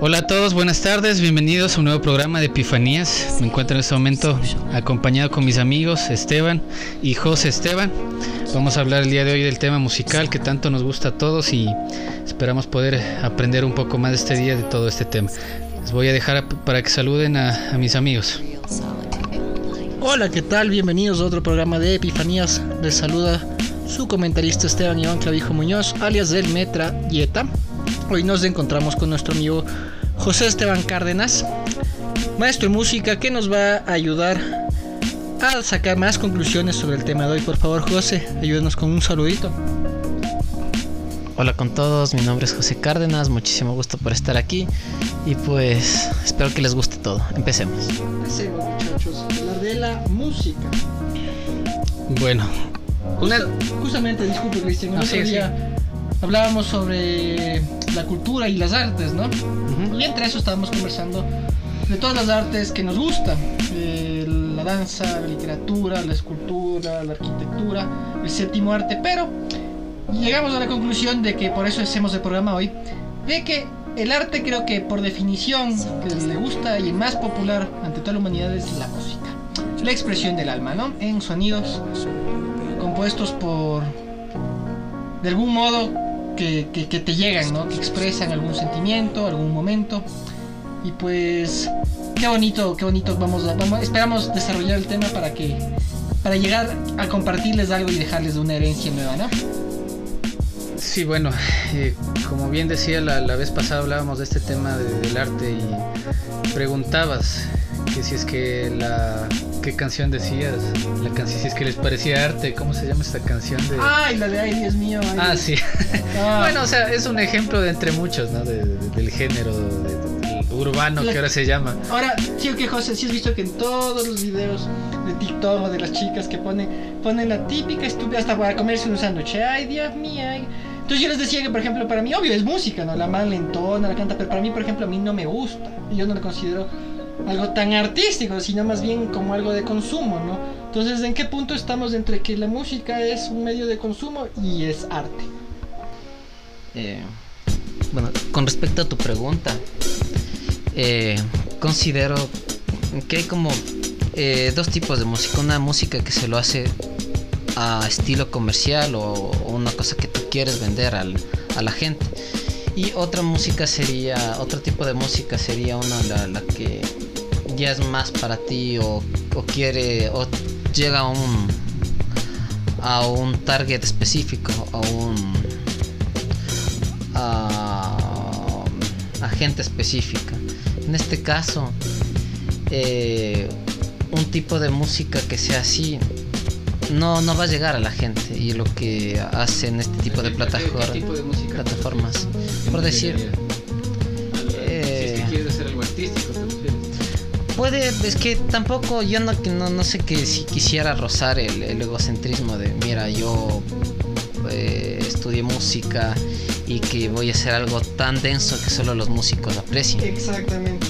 Hola a todos, buenas tardes, bienvenidos a un nuevo programa de Epifanías. Me encuentro en este momento acompañado con mis amigos Esteban y José Esteban. Vamos a hablar el día de hoy del tema musical que tanto nos gusta a todos y esperamos poder aprender un poco más este día de todo este tema. Les voy a dejar para que saluden a, mis amigos. Hola, ¿qué tal? Bienvenidos a otro programa de Epifanías. Les saluda su comentarista Esteban Iván Clavijo Muñoz, alias del Metra Yeta. Hoy nos encontramos con nuestro amigo José Esteban Cárdenas, maestro de música, que nos va a ayudar a sacar más conclusiones sobre el tema de hoy. Por favor, José, ayúdenos con un saludito. Hola con todos, mi nombre es José Cárdenas, muchísimo gusto por estar aquí y pues espero que les guste todo. Empecemos. Empecemos muchachos, hablar de la música. Bueno, justamente, disculpe Cristian, no, hablábamos sobre la cultura y las artes, ¿no? Y entre eso estábamos conversando de todas las artes que nos gustan. Eh, la danza, la literatura, la escultura, la arquitectura, el séptimo arte, pero llegamos a la conclusión de que por eso hacemos el programa hoy, de que el arte creo que por definición que le gusta y el más popular ante toda la humanidad es la música. La expresión del alma, ¿no? En sonidos compuestos por, de algún modo, que, te llegan, ¿no? Que expresan algún sentimiento, algún momento. Y pues qué bonito, qué bonito vamos a, vamos, esperamos desarrollar el tema para que para llegar a compartirles algo y dejarles una herencia nueva, ¿no? Sí, bueno, eh, como bien decía la, vez pasada hablábamos de este tema del arte y preguntabas que si es que la ¿Qué canción decías? La canción, si es que les parecía arte, ¿cómo se llama esta canción? De... Ay, la de Ay, Dios mío. ah, sí. Ah. bueno, o sea, es un ejemplo de entre muchos, ¿no? del género urbano que ahora se llama. Ahora, sí, que José, sí has visto que en todos los videos de TikTok de las chicas que ponen, ponen la típica estúpida hasta para comerse un sándwich. Ay, Dios mío. Entonces yo les decía que, por ejemplo, para mí, obvio, es música, ¿no? La man lentona, la canta, pero para mí, por ejemplo, a mí no me gusta. Yo no lo considero algo tan artístico, sino más bien como algo de consumo, ¿no? Entonces, ¿en qué punto estamos entre que la música es un medio de consumo y es arte? Eh, bueno, con respecto a tu pregunta, eh, considero que hay como eh, dos tipos de música. Una música que se lo hace a estilo comercial o, una cosa que tú quieres vender a la gente. Y otra música sería, otro tipo de música sería una la que ya es más para ti o, quiere o llega a un a un target específico a un a, gente específica. En este caso eh, un tipo de música que sea así no, no va a llegar a la gente y lo que hacen este tipo de, plataformas por decir puede, es que tampoco yo no, no, no sé que si quisiera rozar el, egocentrismo de, mira, yo eh, estudié música y que voy a hacer algo tan denso que solo los músicos aprecien. Exactamente.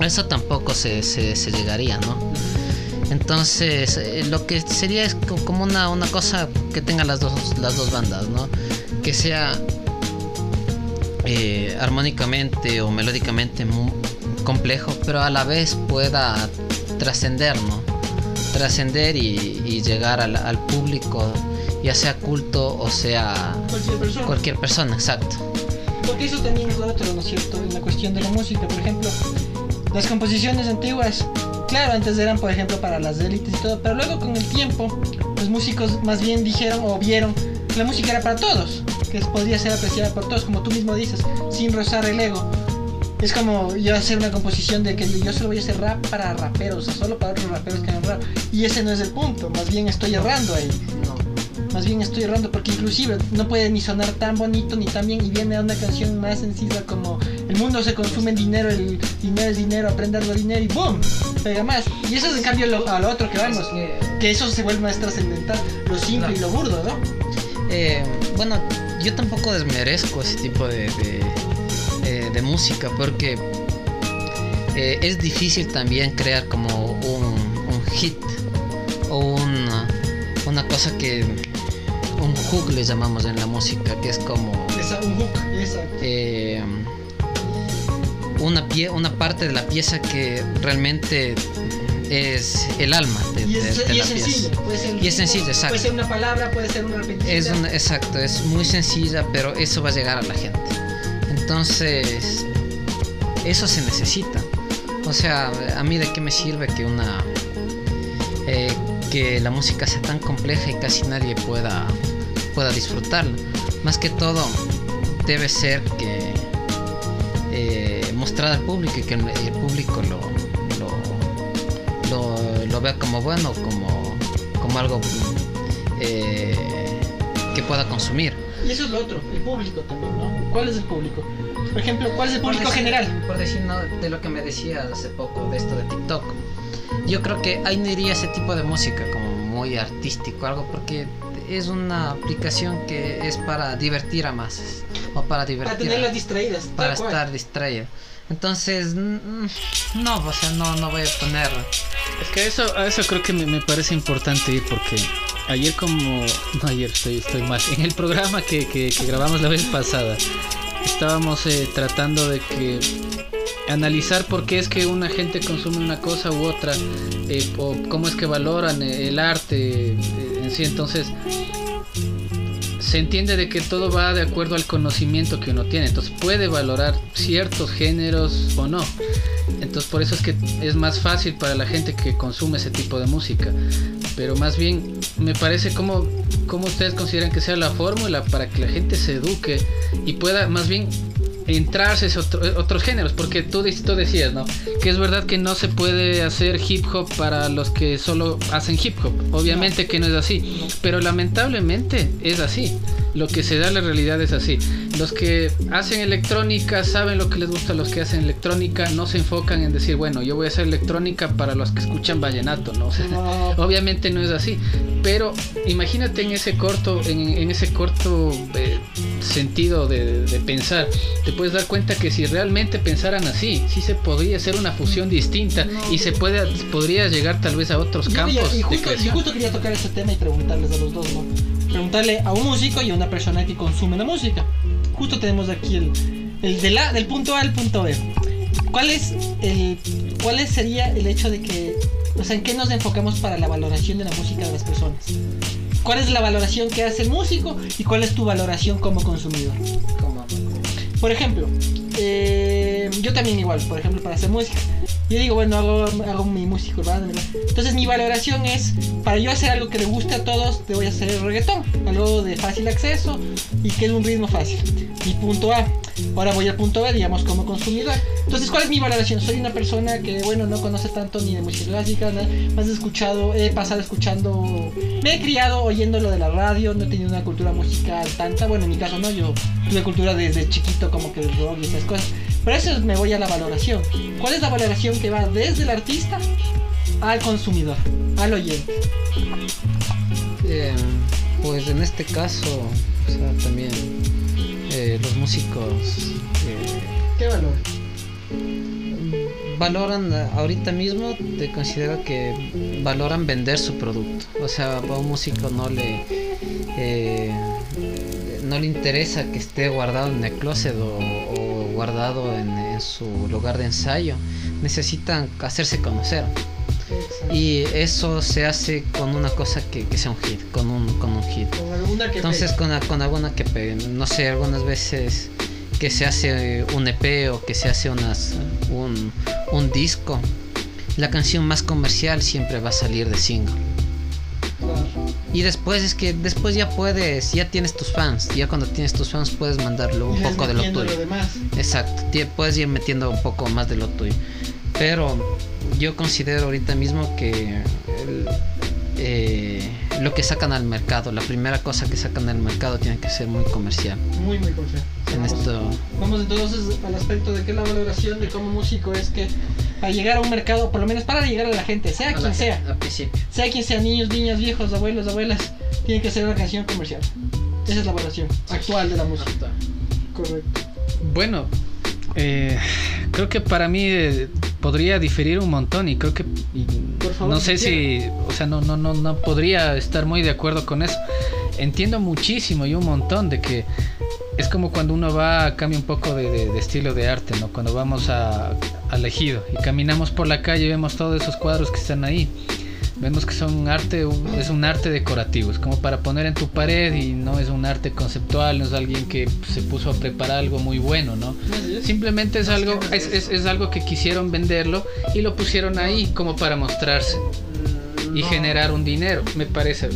Eso tampoco se, se, llegaría, ¿no? Entonces, eh, lo que sería es como una, una cosa que tenga las dos, las dos bandas, ¿no? Que sea eh, armónicamente o melódicamente complejo, pero a la vez pueda trascender, ¿no? Trascender y, llegar al, público, ya sea culto o sea cualquier persona. exacto. Porque eso también es otro, ¿no es cierto? En la cuestión de la música, por ejemplo, las composiciones antiguas, claro, antes eran, por ejemplo, para las élites y todo, pero luego con el tiempo, los músicos más bien dijeron o vieron que la música era para todos, que podría ser apreciada por todos, como tú mismo dices, sin rozar el ego. Es como yo hacer una composición de que yo solo voy a hacer rap para raperos, o sea, solo para otros raperos que hagan rap. Y ese no es el punto, más bien estoy errando ahí. No. Más bien estoy errando porque inclusive no puede ni sonar tan bonito ni tan bien y viene a una canción más sencilla como el mundo se consume en dinero, el dinero es dinero, aprenderlo dinero y ¡boom! Pega más. Y eso es en cambio lo, a lo otro que vamos, que eso se vuelve más trascendental, lo simple y lo burdo, ¿no? Eh, bueno, yo tampoco desmerezco ese tipo de de música porque eh, es difícil también crear como un, hit o una, una, cosa que un hook le llamamos en la música que es como un hook eh, una, pie, una parte de la pieza que realmente es el alma de, y es, de, y la es pieza. Puede ser, Y es exacto. Puede ser una palabra, puede ser una repetición. Es un, exacto, es muy sencilla, pero eso va a llegar a la gente. Entonces, eso se necesita. O sea, a mí de qué me sirve que una eh, que la música sea tan compleja y casi nadie pueda pueda disfrutarla. Más que todo debe ser que eh, mostrar al público y que el, público lo, lo, lo, lo vea como bueno, como, como algo eh, que pueda consumir. Y eso es lo otro, el público también, ¿no? ¿Cuál es el público? Por ejemplo, ¿cuál es el público Por decir- general? Por decir no, de lo que me decías hace poco, de esto de TikTok. Yo creo que ahí no iría ese tipo de música como muy artístico, algo porque es una aplicación que es para divertir a masas o para divertir Para tenerlas distraídas. para cual. estar distraído. Entonces, no, o sea, no, no voy a poner. Es que eso, a eso creo que me, me parece importante ir porque ayer como... No, ayer estoy, estoy mal. En el programa que, que- grabamos la vez pasada, estábamos eh, tratando de que analizar por qué es que una gente consume una cosa u otra eh, o cómo es que valoran eh, el arte en sí. Entonces, se entiende de que todo va de acuerdo al conocimiento que uno tiene. Entonces puede valorar ciertos géneros o no. Entonces por eso es que es más fácil para la gente que consume ese tipo de música. Pero más bien me parece como, como ustedes consideran que sea la fórmula para que la gente se eduque y pueda más bien entrarse a otro- otros géneros. Porque tú, tú decías, ¿no? Que es verdad que no se puede hacer hip hop para los que solo hacen hip hop. Obviamente que no es así. Pero lamentablemente es así. Lo que se da en la realidad es así. Los que hacen electrónica saben lo que les gusta a los que hacen electrónica. No se enfocan en decir, bueno, yo voy a hacer electrónica para los que escuchan vallenato, ¿no? O sea, No. Obviamente no es así, pero imagínate en ese corto, en, en ese corto eh, sentido de, de pensar, te puedes dar cuenta que si realmente pensaran así, sí se podría hacer una fusión distinta y se puede, podría llegar tal vez a otros Yo campos quería- y, de justo, y creación. justo quería tocar ese tema y preguntarles a los dos, ¿no? Preguntarle a un músico y a una persona que consume la música. Justo tenemos aquí el, el de la, del punto A al punto B. ¿Cuál es el, cuál es- sería el hecho de que, o sea, en qué nos enfocamos para la valoración de la música de las personas? ¿Cuál es la valoración que hace el músico y cuál es tu valoración como consumidor? Por ejemplo, eh, yo también igual, por ejemplo, para hacer música. Yo digo, bueno, hago, hago mi música urbana. Entonces mi valoración es, para yo hacer algo que le guste a todos, te voy a hacer el reggaetón. Algo de fácil acceso y que es un ritmo fácil. Mi punto A. Ahora voy al punto B, digamos, como consumidor. Entonces, ¿cuál es mi valoración? Soy una persona que, bueno, no conoce tanto ni de música clásica, nada, más escuchado, he pasado escuchando, me he criado oyendo lo de la radio, no he tenido una cultura musical tanta, bueno, en mi caso no, yo tuve cultura desde chiquito como que el rock y esas cosas. Pero eso me voy a la valoración. ¿Cuál es la valoración que va desde el artista al consumidor, al oyente? eh, pues en este caso, o sea, también eh, los músicos eh, ¿Qué valor? valoran ahorita mismo te considero que valoran vender su producto. O sea a un músico no le eh, no le interesa que esté guardado en el closet o, o guardado en, en su lugar de ensayo. Necesitan hacerse conocer y eso se hace con una cosa que, que sea un hit con un con un hit Con alguna que entonces con, con alguna que pegue, no sé, algunas veces que se hace un EP o que se hace unas, un, un disco, la canción más comercial siempre va a salir de single. Y después es que después ya puedes, ya tienes tus fans, ya cuando tienes tus fans puedes mandarle un poco de lo tuyo. lo demás. Exacto, puedes ir metiendo un poco más de lo tuyo. Pero yo considero ahorita mismo que el- eh, lo que sacan al mercado, la primera cosa que sacan al mercado tiene que ser muy comercial. Muy, muy confiado. En esto, Vamos entonces al aspecto de que la valoración de como músico es que para llegar a un mercado, por lo menos para llegar a la gente, sea a quien la- sea, al principio. sea quien sea, niños, niñas, viejos, abuelos, abuelas, tiene que ser una canción comercial. Esa es la valoración actual de la música. Correcto. Bueno, eh, creo que para mí eh, podría diferir un montón y creo que y Por favor, no sé si o sea, no, no, no, no podría estar muy de acuerdo con eso. Entiendo muchísimo y un montón de que es como cuando uno va, cambia un poco de, estilo de arte, ¿no? Cuando vamos a, al ejido y caminamos por la calle y vemos todos esos cuadros que están ahí. Vemos que son arte, es un arte decorativo, es como para poner en tu pared y no es un arte conceptual, no es alguien que se puso a preparar algo muy bueno, ¿no? Simplemente es algo, es, es, algo que quisieron venderlo y lo pusieron ahí como para mostrarse y generar un dinero, me parece.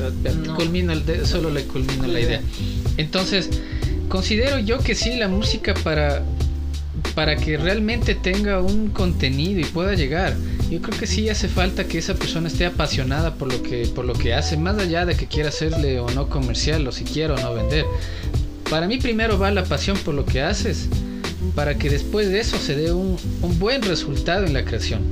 Culmino el solo le culmino la idea. Entonces, considero yo que sí, la música para, para que realmente tenga un contenido y pueda llegar. Yo creo que sí hace falta que esa persona esté apasionada por lo que, por lo que hace, más allá de que quiera hacerle o no comercial o si quiere o no vender. Para mí primero va la pasión por lo que haces, para que después de eso se dé un, un buen resultado en la creación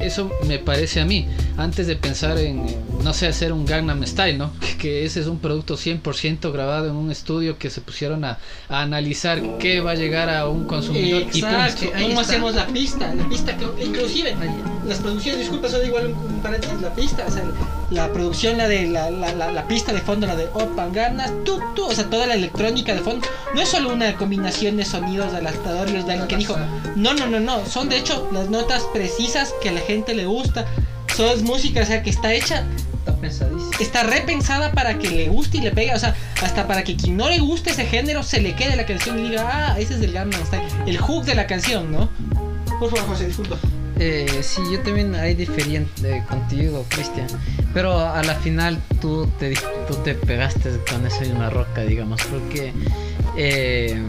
eso me parece a mí, antes de pensar en, no sé, hacer un Gangnam Style, ¿no? Que, ese es un producto 100% grabado en un estudio que se pusieron a, analizar qué va a llegar a un consumidor. Exacto, y ¿cómo hacemos la pista? La pista que, inclusive, las producciones, disculpa, solo igual un, paréntesis, la pista, o sea, la producción, la de la, la, la, pista de fondo, la de Opan Ganas, tú, tú, o sea, toda la electrónica de fondo, no es solo una combinación de sonidos aleatorios de alguien que dijo, no, no, no, no, son de hecho las notas precisas que la gente le gusta. Son música, o sea, que está hecha. Está pensadísima. Está repensada para que le guste y le pegue. O sea, hasta para que quien no le guste ese género se le quede la canción y diga, ah, ese es el Gangnam Style. El hook de la canción, ¿no? Por favor, José, disculpa. Eh, sí, yo también hay diferente contigo, Cristian. Pero a la final tú te, tú te pegaste con de una roca, digamos, porque eh,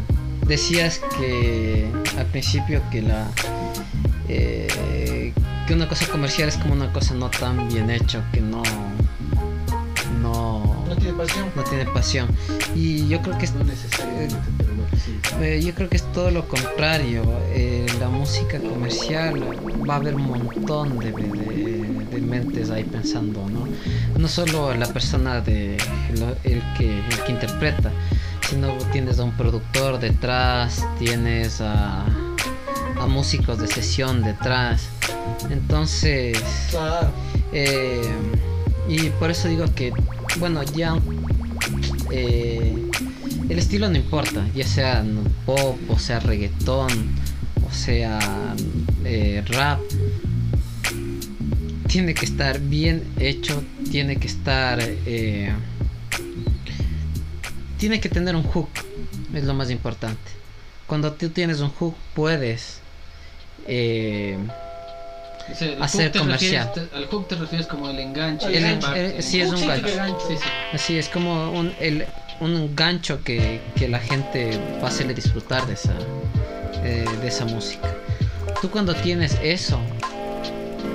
decías que al principio que la eh, que una cosa comercial es como una cosa no tan bien hecha, que no no no tiene pasión. No tiene pasión. Y yo creo que es eh, yo creo que es todo lo contrario. Eh, la música comercial va a haber un montón de, de, mentes ahí pensando, ¿no? No solo la persona de el, que, el que interpreta, sino tienes a un productor detrás, tienes a a músicos de sesión detrás. Entonces, eh, y por eso digo que, bueno, ya eh, el estilo no importa, ya sea pop, o sea reggaetón, o sea eh, rap. Tiene que estar bien hecho, tiene que estar... tiene que tener un hook, es lo más importante. Cuando tú tienes un hook puedes eh, hacer comercial. al hook te refieres como el enganche. sí, es un gancho. Así es como un, el, un gancho que, que la gente va a hacerle disfrutar de esa, eh, de esa música. Tú cuando tienes eso,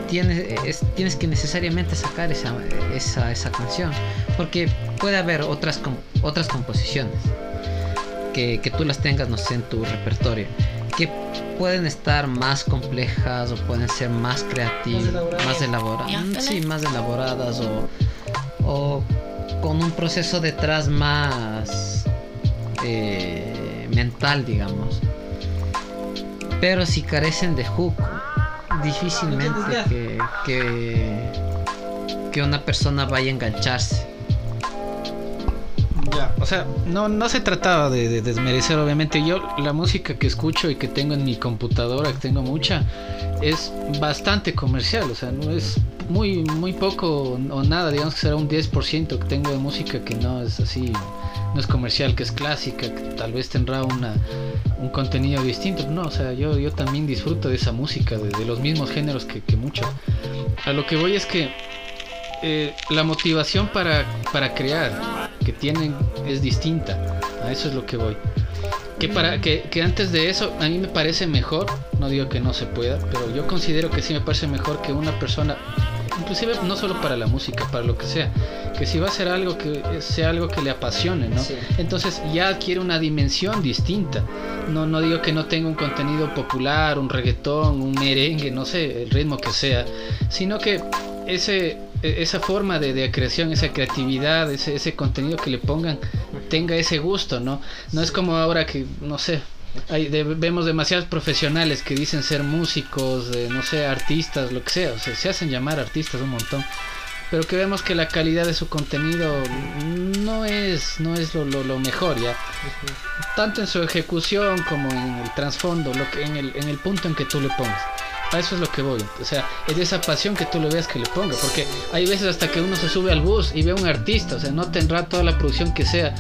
tienes, tienes que necesariamente sacar esa, esa, esa canción. Porque puede haber otras, otras composiciones que, que tú las tengas, no sé, en tu repertorio que pueden estar más complejas o pueden ser más creativas, más elaboradas, sí, más elaboradas o, con un proceso detrás más eh, mental, digamos. Pero si carecen de hook, difícilmente que, que, que una persona vaya a engancharse o sea, no, no se trataba de, desmerecer, obviamente. Yo, la música que escucho y que tengo en mi computadora, que tengo mucha, es bastante comercial, o sea, no es muy, muy poco o nada, digamos que será un 10% que tengo de música que no es así, no es comercial, que es clásica, que tal vez tendrá una, un contenido distinto. No, o sea, yo, yo también disfruto de esa música, de, los mismos géneros que, que muchos. A lo que voy es que eh, la motivación para, para crear que tienen es distinta. A eso es lo que voy. Que, para, que, que, antes de eso, a mí me parece mejor, no digo que no se pueda, pero yo considero que sí me parece mejor que una persona, inclusive no solo para la música, para lo que sea, que si va a hacer algo que sea algo que le apasione, ¿no? Entonces ya adquiere una dimensión distinta. No, no digo que no tenga un contenido popular, un reggaetón, un merengue, no sé, el ritmo que sea, sino que ese esa forma de, creación, esa creatividad, ese, ese contenido que le pongan, tenga ese gusto, ¿no? No es como ahora que, no sé, hay, vemos demasiados profesionales que dicen ser músicos, no sé, artistas, lo que sea, o sea, se hacen llamar artistas un montón, pero que vemos que la calidad de su contenido no es, no es lo, lo, mejor ya. Tanto en su ejecución como en el trasfondo, lo que, en, el, en el punto en que tú le pongas. A eso es lo que voy. O sea, es de esa pasión que tú le veas que le ponga. Porque hay veces hasta que uno se sube al bus y ve a un artista. O sea, no tendrá toda la producción que sea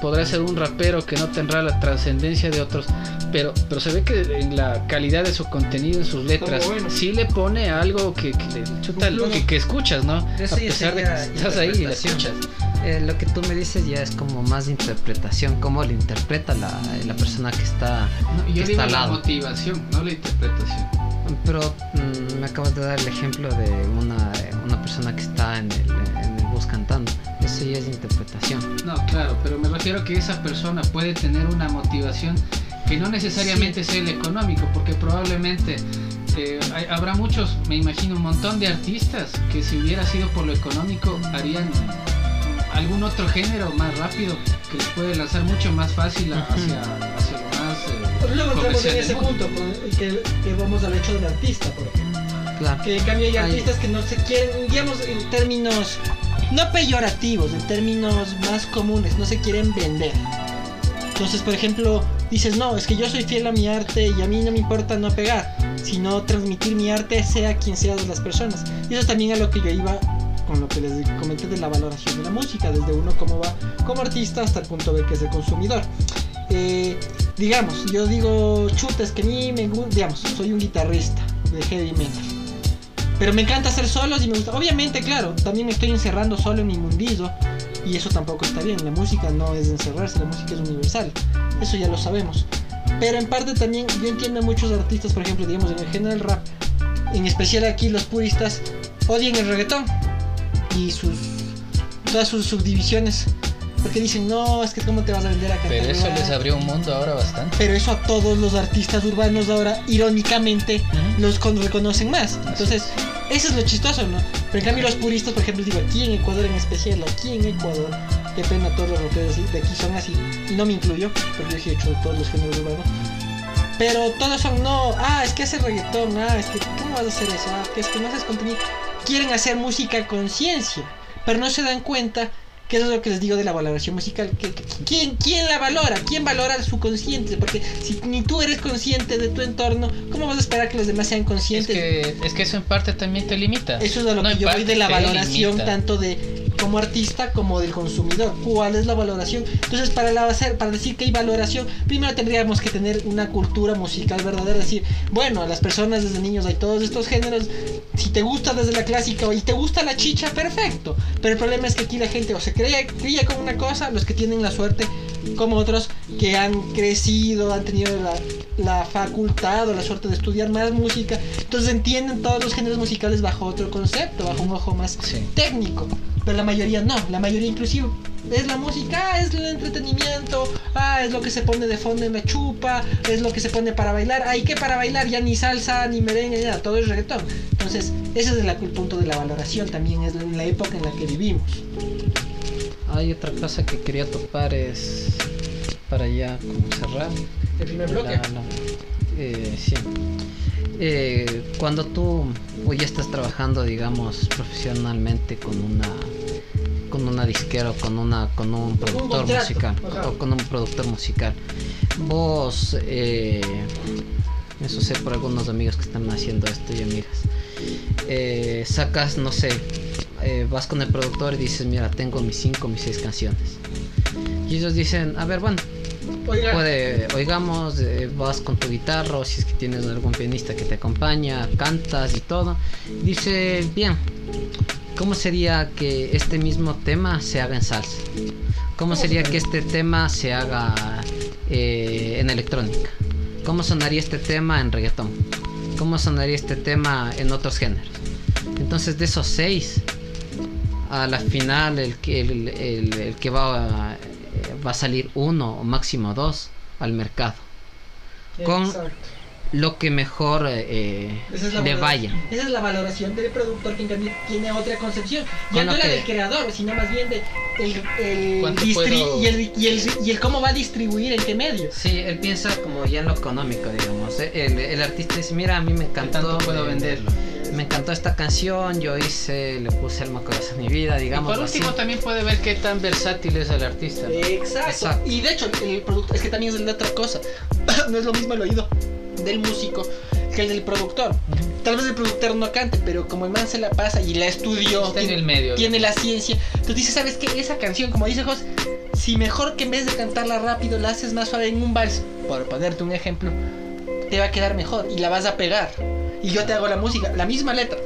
podrá ser un rapero que no tendrá la trascendencia de otros, pero, pero se ve que en la calidad de su contenido, en sus letras, sí le pone algo que, que chuta, que, que, escuchas, ¿no? a pesar de que estás ahí y la escuchas. Eh, lo que tú me dices ya es como más de interpretación, cómo lo interpreta la, la persona que está, no, yo digo la motivación, no la interpretación. Pero mm, me acabas de dar el ejemplo de una, una persona que está en el, en el bus cantando eso ya es interpretación. No, claro, pero me refiero que esa persona puede tener una motivación que no necesariamente sea el económico, porque probablemente eh, habrá muchos, me imagino, un montón de artistas que si hubiera sido por lo económico harían algún otro género más rápido que les puede lanzar mucho más fácil hacia, hacia lo más. Eh, luego entramos en ese punto, que, que, vamos al hecho del artista, por ejemplo. Claro. Que en cambio hay artistas que no se quieren, digamos, en términos no peyorativos, en términos más comunes, no se quieren vender. Entonces, por ejemplo, dices, no, es que yo soy fiel a mi arte y a mí no me importa no pegar, sino transmitir mi arte sea quien sea de las personas. Y eso es también a lo que yo iba con lo que les comenté de la valoración de la música, desde uno como va como artista hasta el punto B que es el consumidor. Eh, digamos, yo digo, chutes que mí me gusta, digamos, soy un guitarrista de heavy metal pero me encanta hacer solos y me gusta. Obviamente, claro, también me estoy encerrando solo en mi mundillo. Y eso tampoco está bien. La música no es encerrarse, la música es universal. Eso ya lo sabemos. Pero en parte también yo entiendo a muchos artistas, por ejemplo, digamos en el género del rap, en especial aquí los puristas, odian el reggaetón y sus todas sus subdivisiones porque dicen, no, es que cómo te vas a vender acá. Pero eso les abrió un mundo ahora bastante. Pero eso a todos los artistas urbanos ahora, irónicamente, los reconocen más. Entonces, eso es lo chistoso, ¿no? Pero en cambio los puristas, por ejemplo, digo, aquí en Ecuador en especial, aquí en Ecuador, qué pena todos los raperos de aquí son así. Y no me incluyo, porque yo he hecho todos los géneros urbanos. Pero todos son, no, ah, es que hace reggaetón, ah, es que, ¿cómo vas a hacer eso? Ah, que es que no haces contenido. Quieren hacer música con ciencia, pero no se dan cuenta que eso es lo que les digo de la valoración musical. Que, ¿quién, ¿Quién la valora? ¿Quién valora su consciente? Porque si ni tú eres consciente de tu entorno, ¿cómo vas a esperar que los demás sean conscientes? Es que, es que eso en parte también te limita. Eso es a lo que yo voy de la valoración tanto de como artista como del consumidor. ¿Cuál es la valoración? Entonces, para, la, para decir que hay valoración, primero tendríamos que tener una cultura musical verdadera. Decir, bueno, a las personas desde niños hay todos estos géneros. Si te gusta desde la clásica y te gusta la chicha, perfecto. Pero el problema es que aquí la gente o se cree, cría con una cosa, los que tienen la suerte como otros que han crecido, han tenido la, facultad o la suerte de estudiar más música, entonces entienden todos los géneros musicales bajo otro concepto, bajo un ojo más técnico. Pero la mayoría no, la mayoría inclusive es la música, es el entretenimiento, ah, es lo que se pone de fondo en la chupa, es lo que se pone para bailar, hay que para bailar ya ni salsa, ni merengue, nada, todo es reggaetón. Entonces, ese es el, punto de la valoración, también es la época en la que vivimos. Hay otra cosa que quería topar es para ya cerrar. El primer bloque. Eh, sí. Eh, cuando tú ya estás trabajando, digamos, profesionalmente con una con una disquera o con una con un productor musical o con un productor musical, vos eh, eso sé por algunos amigos que están haciendo esto y amigas, sacas no sé eh, vas con el productor y dices, mira, tengo mis 5, mis 6 canciones. Y ellos dicen, a ver, bueno, puede, oigamos, eh, vas con tu guitarra o si es que tienes algún pianista que te acompaña, cantas y todo. Dice, bien, ¿cómo sería que este mismo tema se haga en salsa? ¿Cómo sería que este tema se haga eh, en electrónica? ¿Cómo sonaría este tema en reggaetón? ¿Cómo sonaría este tema en otros géneros? Entonces de esos seis, a la final el que, el, que va, a, va a salir uno o máximo dos al mercado. Con lo que mejor eh, le vaya. Esa es la valoración del productor que en cambio tiene otra concepción. Ya no la del creador, sino más bien de el, el, y, el, y, el, cómo va a distribuir, en qué medio. Sí, él piensa como ya en lo económico, digamos. ¿eh? El, artista dice, mira, a mí me encantó. puedo venderlo? Me encantó esta canción, yo hice, le puse alma corazón mi vida, digamos. Y por último también puede ver qué tan versátil es el artista. Exacto. Y de hecho, el producto es que también es la otra cosa. no es lo mismo el oído del músico que el del productor. Tal vez el productor no cante, pero como el man se la pasa y la estudió, tiene, en el medio, tiene la ciencia. Entonces dice, ¿sabes qué? Esa canción, como dice José, si mejor que en vez de cantarla rápido la haces más suave en un vals, por ponerte un ejemplo, te va a quedar mejor y la vas a pegar. Y yo te hago la música, la misma letra.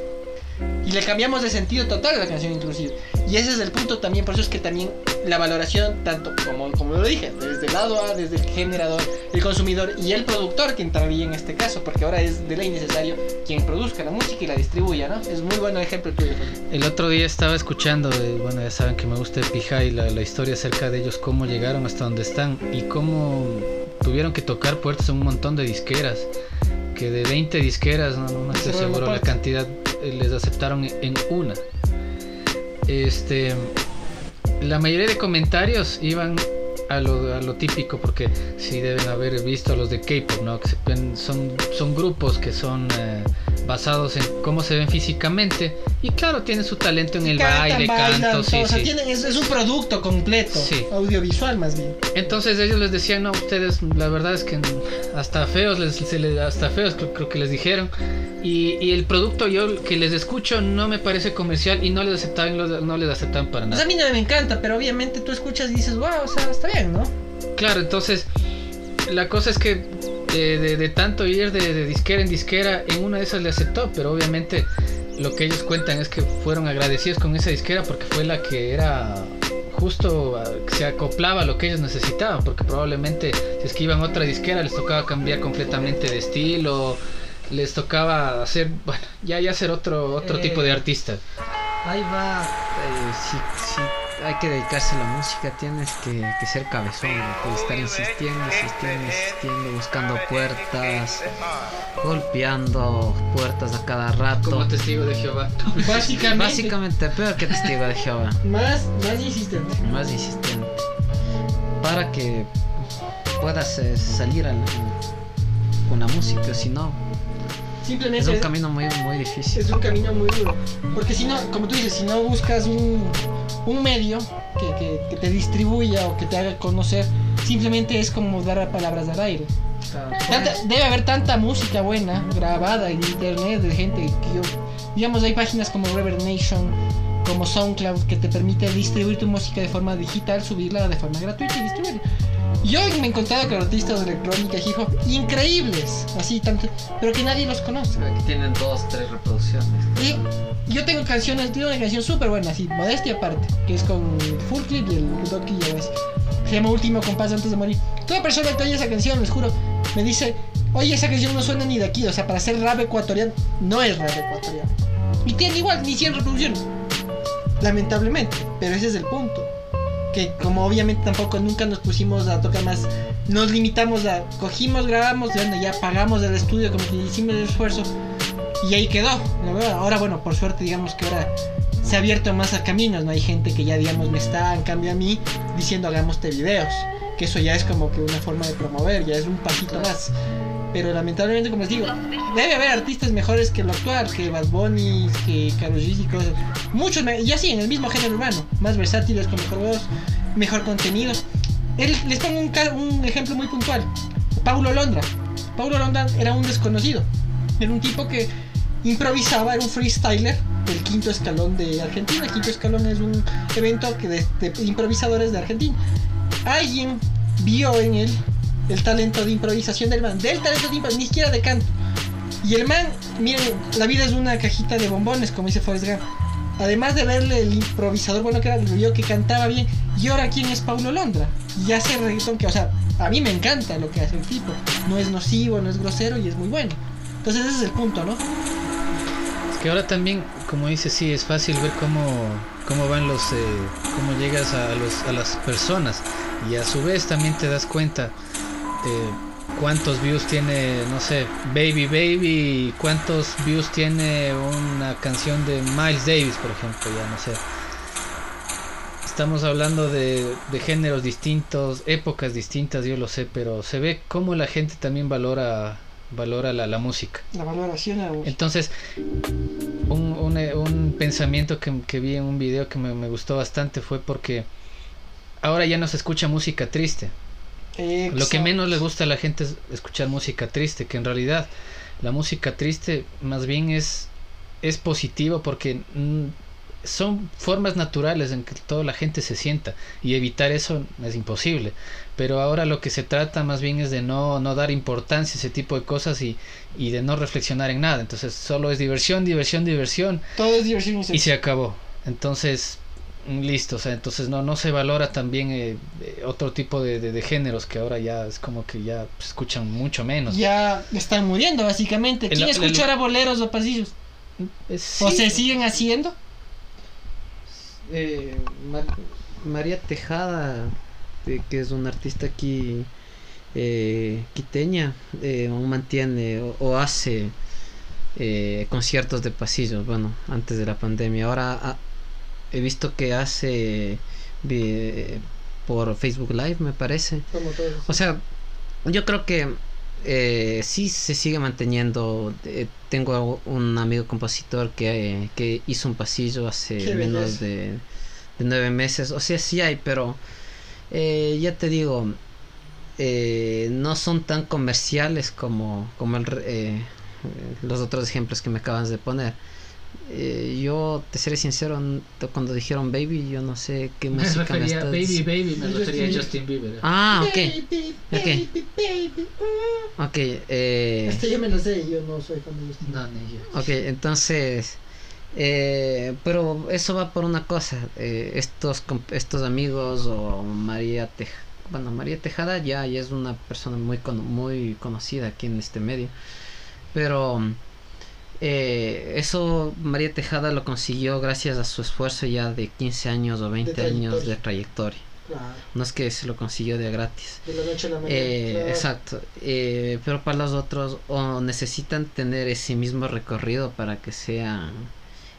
Y le cambiamos de sentido total a la canción inclusive. Y ese es el punto también, por eso es que también la valoración, tanto como, como lo dije, desde el lado A, desde el generador, el consumidor y el productor que entraría en este caso, porque ahora es de ley necesario quien produzca la música y la distribuya, ¿no? Es muy bueno el ejemplo tuyo. El otro día estaba escuchando, bueno, ya saben que me gusta Pija y la, la historia acerca de ellos, cómo llegaron hasta donde están y cómo tuvieron que tocar puertas en un montón de disqueras que de 20 disqueras, no, no estoy seguro la cantidad, eh, les aceptaron en una. Este, la mayoría de comentarios iban a lo, a lo típico, porque sí deben haber visto a los de K-pop, ¿no? Que son, son grupos que son eh, basados en cómo se ven físicamente. Y claro, tienen su talento en el baile, canto, sí, sí. es, un producto completo, audiovisual más bien. Entonces ellos les decían, no, ustedes, la verdad es que hasta feos, les, se hasta feos creo, que les dijeron. Y, y, el producto yo que les escucho no me parece comercial y no les aceptaban, no les aceptaban para nada. Pues a mí no me encanta, pero obviamente tú escuchas y dices, wow, o sea, está bien, ¿no? Claro, entonces la cosa es que de, tanto ir de, disquera en disquera, en una de esas le aceptó, pero obviamente lo que ellos cuentan es que fueron agradecidos con esa disquera porque fue la que era justo se acoplaba a lo que ellos necesitaban, porque probablemente si es que iban a otra disquera les tocaba cambiar completamente de estilo, les tocaba hacer, bueno, ya, ya ser otro, otro tipo de eh, artista. Ahí va, eh, si hay que dedicarse a la música, tienes que, ser cabezón, que estar insistiendo, insistiendo, insistiendo, buscando puertas, golpeando puertas a cada rato. Como testigo de Jehová. Básicamente. Básicamente, peor que testigo de Jehová. Más, más insistente. Más insistente. Para que puedas eh, salir con la música, si no, Simplemente es un camino muy, muy difícil. Es un camino muy duro. Porque si no, como tú dices, si no buscas un, un medio que, que, te distribuya o que te haga conocer, simplemente es como dar palabras al aire. debe haber tanta música buena grabada en internet de gente que yo, digamos, hay páginas como Reverb Nation, como SoundCloud que te permite distribuir tu música de forma digital, subirla de forma gratuita y distribuirla. Yo me he encontrado con artistas de electrónica y hip hop increíbles, así tanto, pero que nadie los conoce. Que tienen dos, tres reproducciones. Y yo tengo canciones, tengo una canción súper buena, así, modestia aparte, que es con Full Clip y el Doki Se llama Último Compás antes de morir. Toda persona que oye esa canción, les juro, me dice, oye, esa canción no suena ni de aquí, o sea, para ser rap ecuatoriano, no es rap ecuatoriano. Y tiene igual, ni 100 reproducciones. Lamentablemente, pero ese es el punto que como obviamente tampoco nunca nos pusimos a tocar más, nos limitamos a, cogimos, grabamos, y ya pagamos el estudio, como que hicimos el esfuerzo y ahí quedó. Ahora bueno, por suerte digamos que ahora se ha abierto más a caminos, no hay gente que ya digamos me está en cambio a mí diciendo hagamos te videos, que eso ya es como que una forma de promover, ya es un pasito más. Pero lamentablemente, como les digo, debe haber artistas mejores que lo actual, que Bad Bunny, que Karol G y cosas. Muchos, y así, en el mismo género urbano. Más versátiles, con mejor voz, mejor contenido. les pongo un, un ejemplo muy puntual. Paulo Londra. Paulo Londra era un desconocido. Era un tipo que improvisaba, era un freestyler del quinto escalón de Argentina. El quinto escalón es un evento que de improvisadores de Argentina. Alguien vio en él el talento de improvisación del man, del talento de improvisación, ni siquiera de canto. Y el man, miren, la vida es una cajita de bombones, como dice Forrest Gump. Además de verle el improvisador bueno que era, vio que cantaba bien. Y ahora, ¿quién es Paulo Londra? Y hace reggaetón que, o sea, a mí me encanta lo que hace el tipo. No es nocivo, no es grosero y es muy bueno. Entonces ese es el punto, ¿no? Es que ahora también, como dice, sí, es fácil ver cómo, cómo van los, eh, cómo llegas a, los, a las personas. Y a su vez también te das cuenta cuántos views tiene, no sé, Baby Baby, cuántos views tiene una canción de Miles Davis, por ejemplo, ya no sé. Estamos hablando de, géneros distintos, épocas distintas, yo lo sé, pero se ve cómo la gente también valora valora la, música. La valoración de la música. Entonces, un, un, un pensamiento que, que, vi en un video que me, me, gustó bastante fue porque ahora ya no se escucha música triste. Lo que menos le gusta a la gente es escuchar música triste, que en realidad la música triste más bien es, es positivo porque mm, son formas naturales en que toda la gente se sienta y evitar eso es imposible. Pero ahora lo que se trata más bien es de no, no dar importancia a ese tipo de cosas y, y de no reflexionar en nada. Entonces solo es diversión, diversión, diversión. Todo es diversión y se acabó. Entonces, listo, o sea, entonces no, no se valora también eh, eh, otro tipo de, de, géneros que ahora ya es como que ya se escuchan mucho menos. Ya están muriendo básicamente. ¿Quién escucha boleros o pasillos? Eh, ¿O se siguen haciendo? eh, María Tejada, que es una artista aquí eh, quiteña, eh, mantiene o, hace eh, conciertos de pasillos, bueno, antes de la pandemia. Ahora ah, he visto que hace por Facebook Live, me parece. O sea, yo creo que eh, sí se sigue manteniendo. Eh, tengo un amigo compositor que, que hizo un pasillo hace menos de, de, nueve meses. O sea, sí hay, pero eh, ya te digo, eh, no son tan comerciales como, como el, los otros ejemplos que me acabas de poner. Eh, yo te seré sincero, cuando dijeron baby, yo no sé qué me música refería, me Baby, baby, me refería a Justin Bieber. Ah, ok. Baby, okay. Baby, ok. Eh, este yo me lo sé, yo no soy fan de Justin No, ni yo. Ok, entonces. Eh, pero eso va por una cosa. Eh, estos, estos amigos o María Tejada. Bueno, María Tejada ya, ya es una persona muy, muy conocida aquí en este medio. Pero eh, eso María Tejada lo consiguió gracias a su esfuerzo ya de 15 años o 20 años de trayectoria. No es que se lo consiguió de gratis. De la noche a la mañana. Eh, exacto. Eh, pero para los otros o necesitan tener ese mismo recorrido para que sean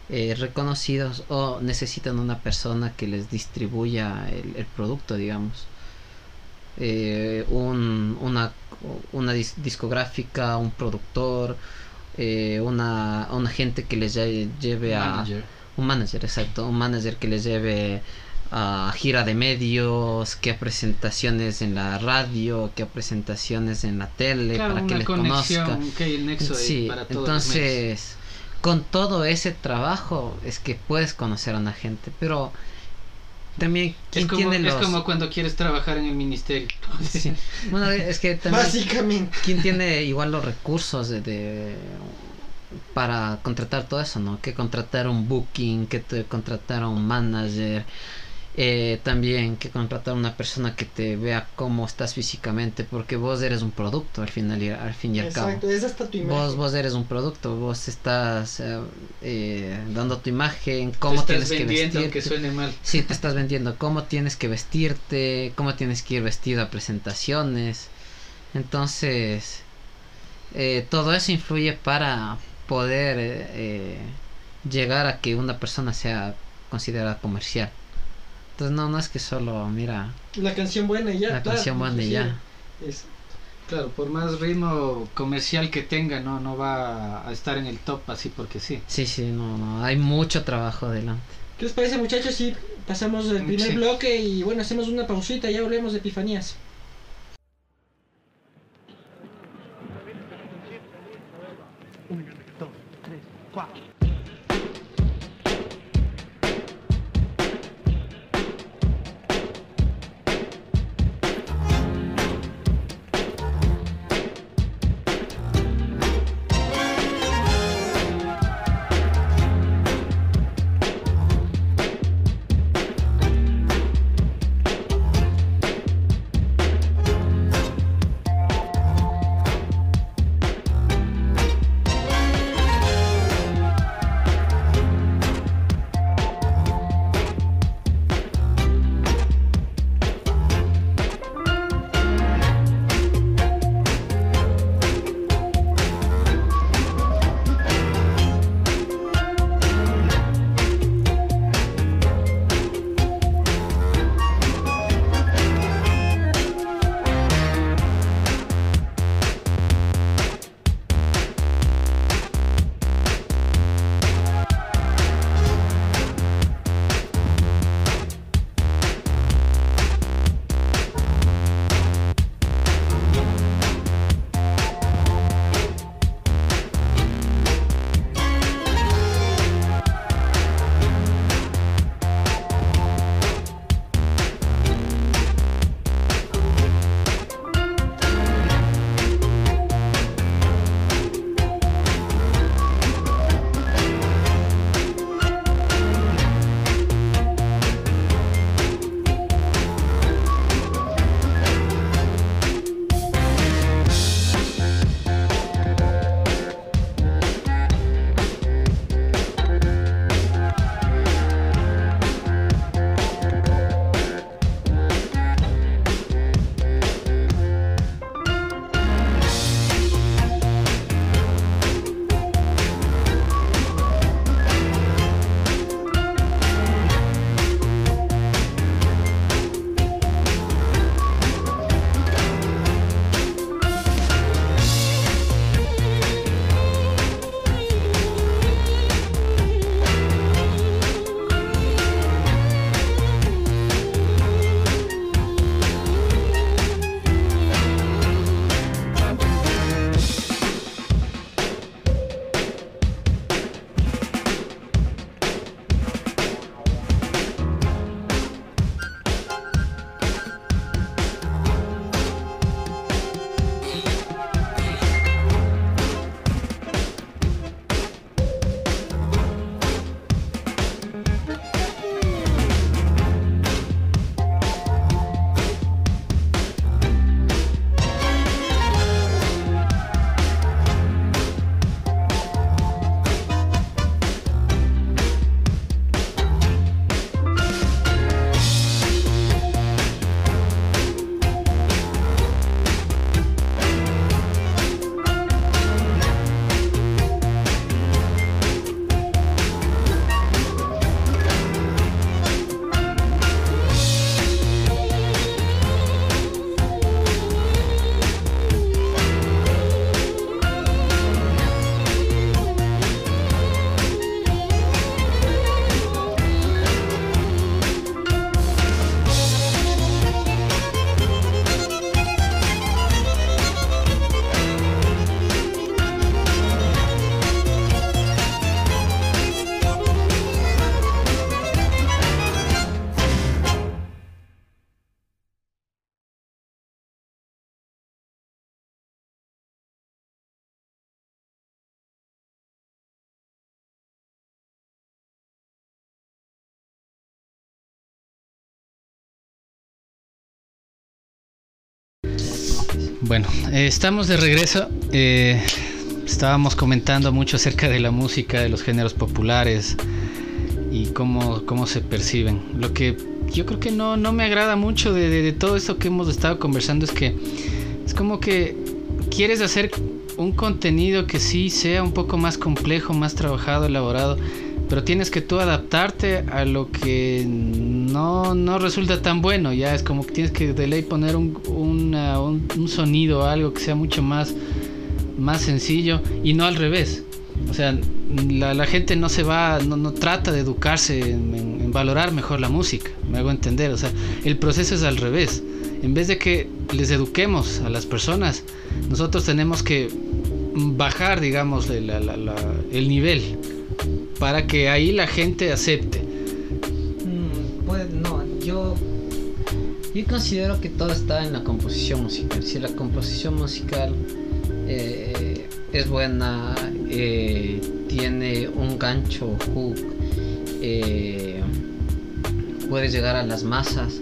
reconocidos o necesitan una persona que les distribuya el, producto, digamos. un, una, una discográfica, un productor, eh, una, una gente que les lleve a... Un manager, exacto. Un manager que les lleve a gira de medios, que a presentaciones en la radio, que a presentaciones en la tele, para que les conozca. sí, entonces, con todo ese trabajo es que puedes conocer a una gente, pero también es como, es como cuando quieres trabajar en el ministerio. Bueno es que también básicamente. quién tiene igual los recursos de, para contratar todo eso no que contratar un booking que te contratar a un manager eh, también que contratar a una persona que te vea cómo estás físicamente porque vos eres un producto al final al fin y al cabo. Es hasta tu imagen. vos vos eres un producto vos estás eh, eh, dando tu imagen cómo tienes que vestirte. que suene mal. Sí te estás vendiendo cómo tienes que vestirte cómo tienes que ir vestido a presentaciones. Entonces todo eso influye para poder llegar a que una persona sea considerada comercial entonces no, no es que solo, mira. La canción buena y ya. La canción pues, buena y ya. Es, claro, por más ritmo comercial que tenga, no, no va a estar en el top así porque sí. Sí, sí, no, no, hay mucho trabajo adelante. ¿Qué les parece muchachos si pasamos el primer bloque y bueno, hacemos una pausita y ya volvemos de Epifanías? Uno, dos, tres, cuatro. Bueno, eh, estamos de regreso. Eh, estábamos comentando mucho acerca de la música, de los géneros populares y cómo, cómo se perciben. Lo que yo creo que no, no me agrada mucho de, de, todo esto que hemos estado conversando es que es como que quieres hacer un contenido que sí sea un poco más complejo, más trabajado, elaborado, pero tienes que tú adaptarte a lo que no, no resulta tan bueno. Ya es como que tienes que de ley poner un, un, sonido, algo que sea mucho más, más sencillo y no al revés. O sea, la, la gente no se va, no, no trata de educarse en, valorar mejor la música, me hago entender. O sea, el proceso es al revés. En vez de que les eduquemos a las personas, nosotros tenemos que bajar, digamos, el nivel para que ahí la gente acepte. Yo yo considero que todo está en la composición musical. Si la composición musical eh, es buena, eh, tiene un gancho hook, eh, puedes llegar a las masas.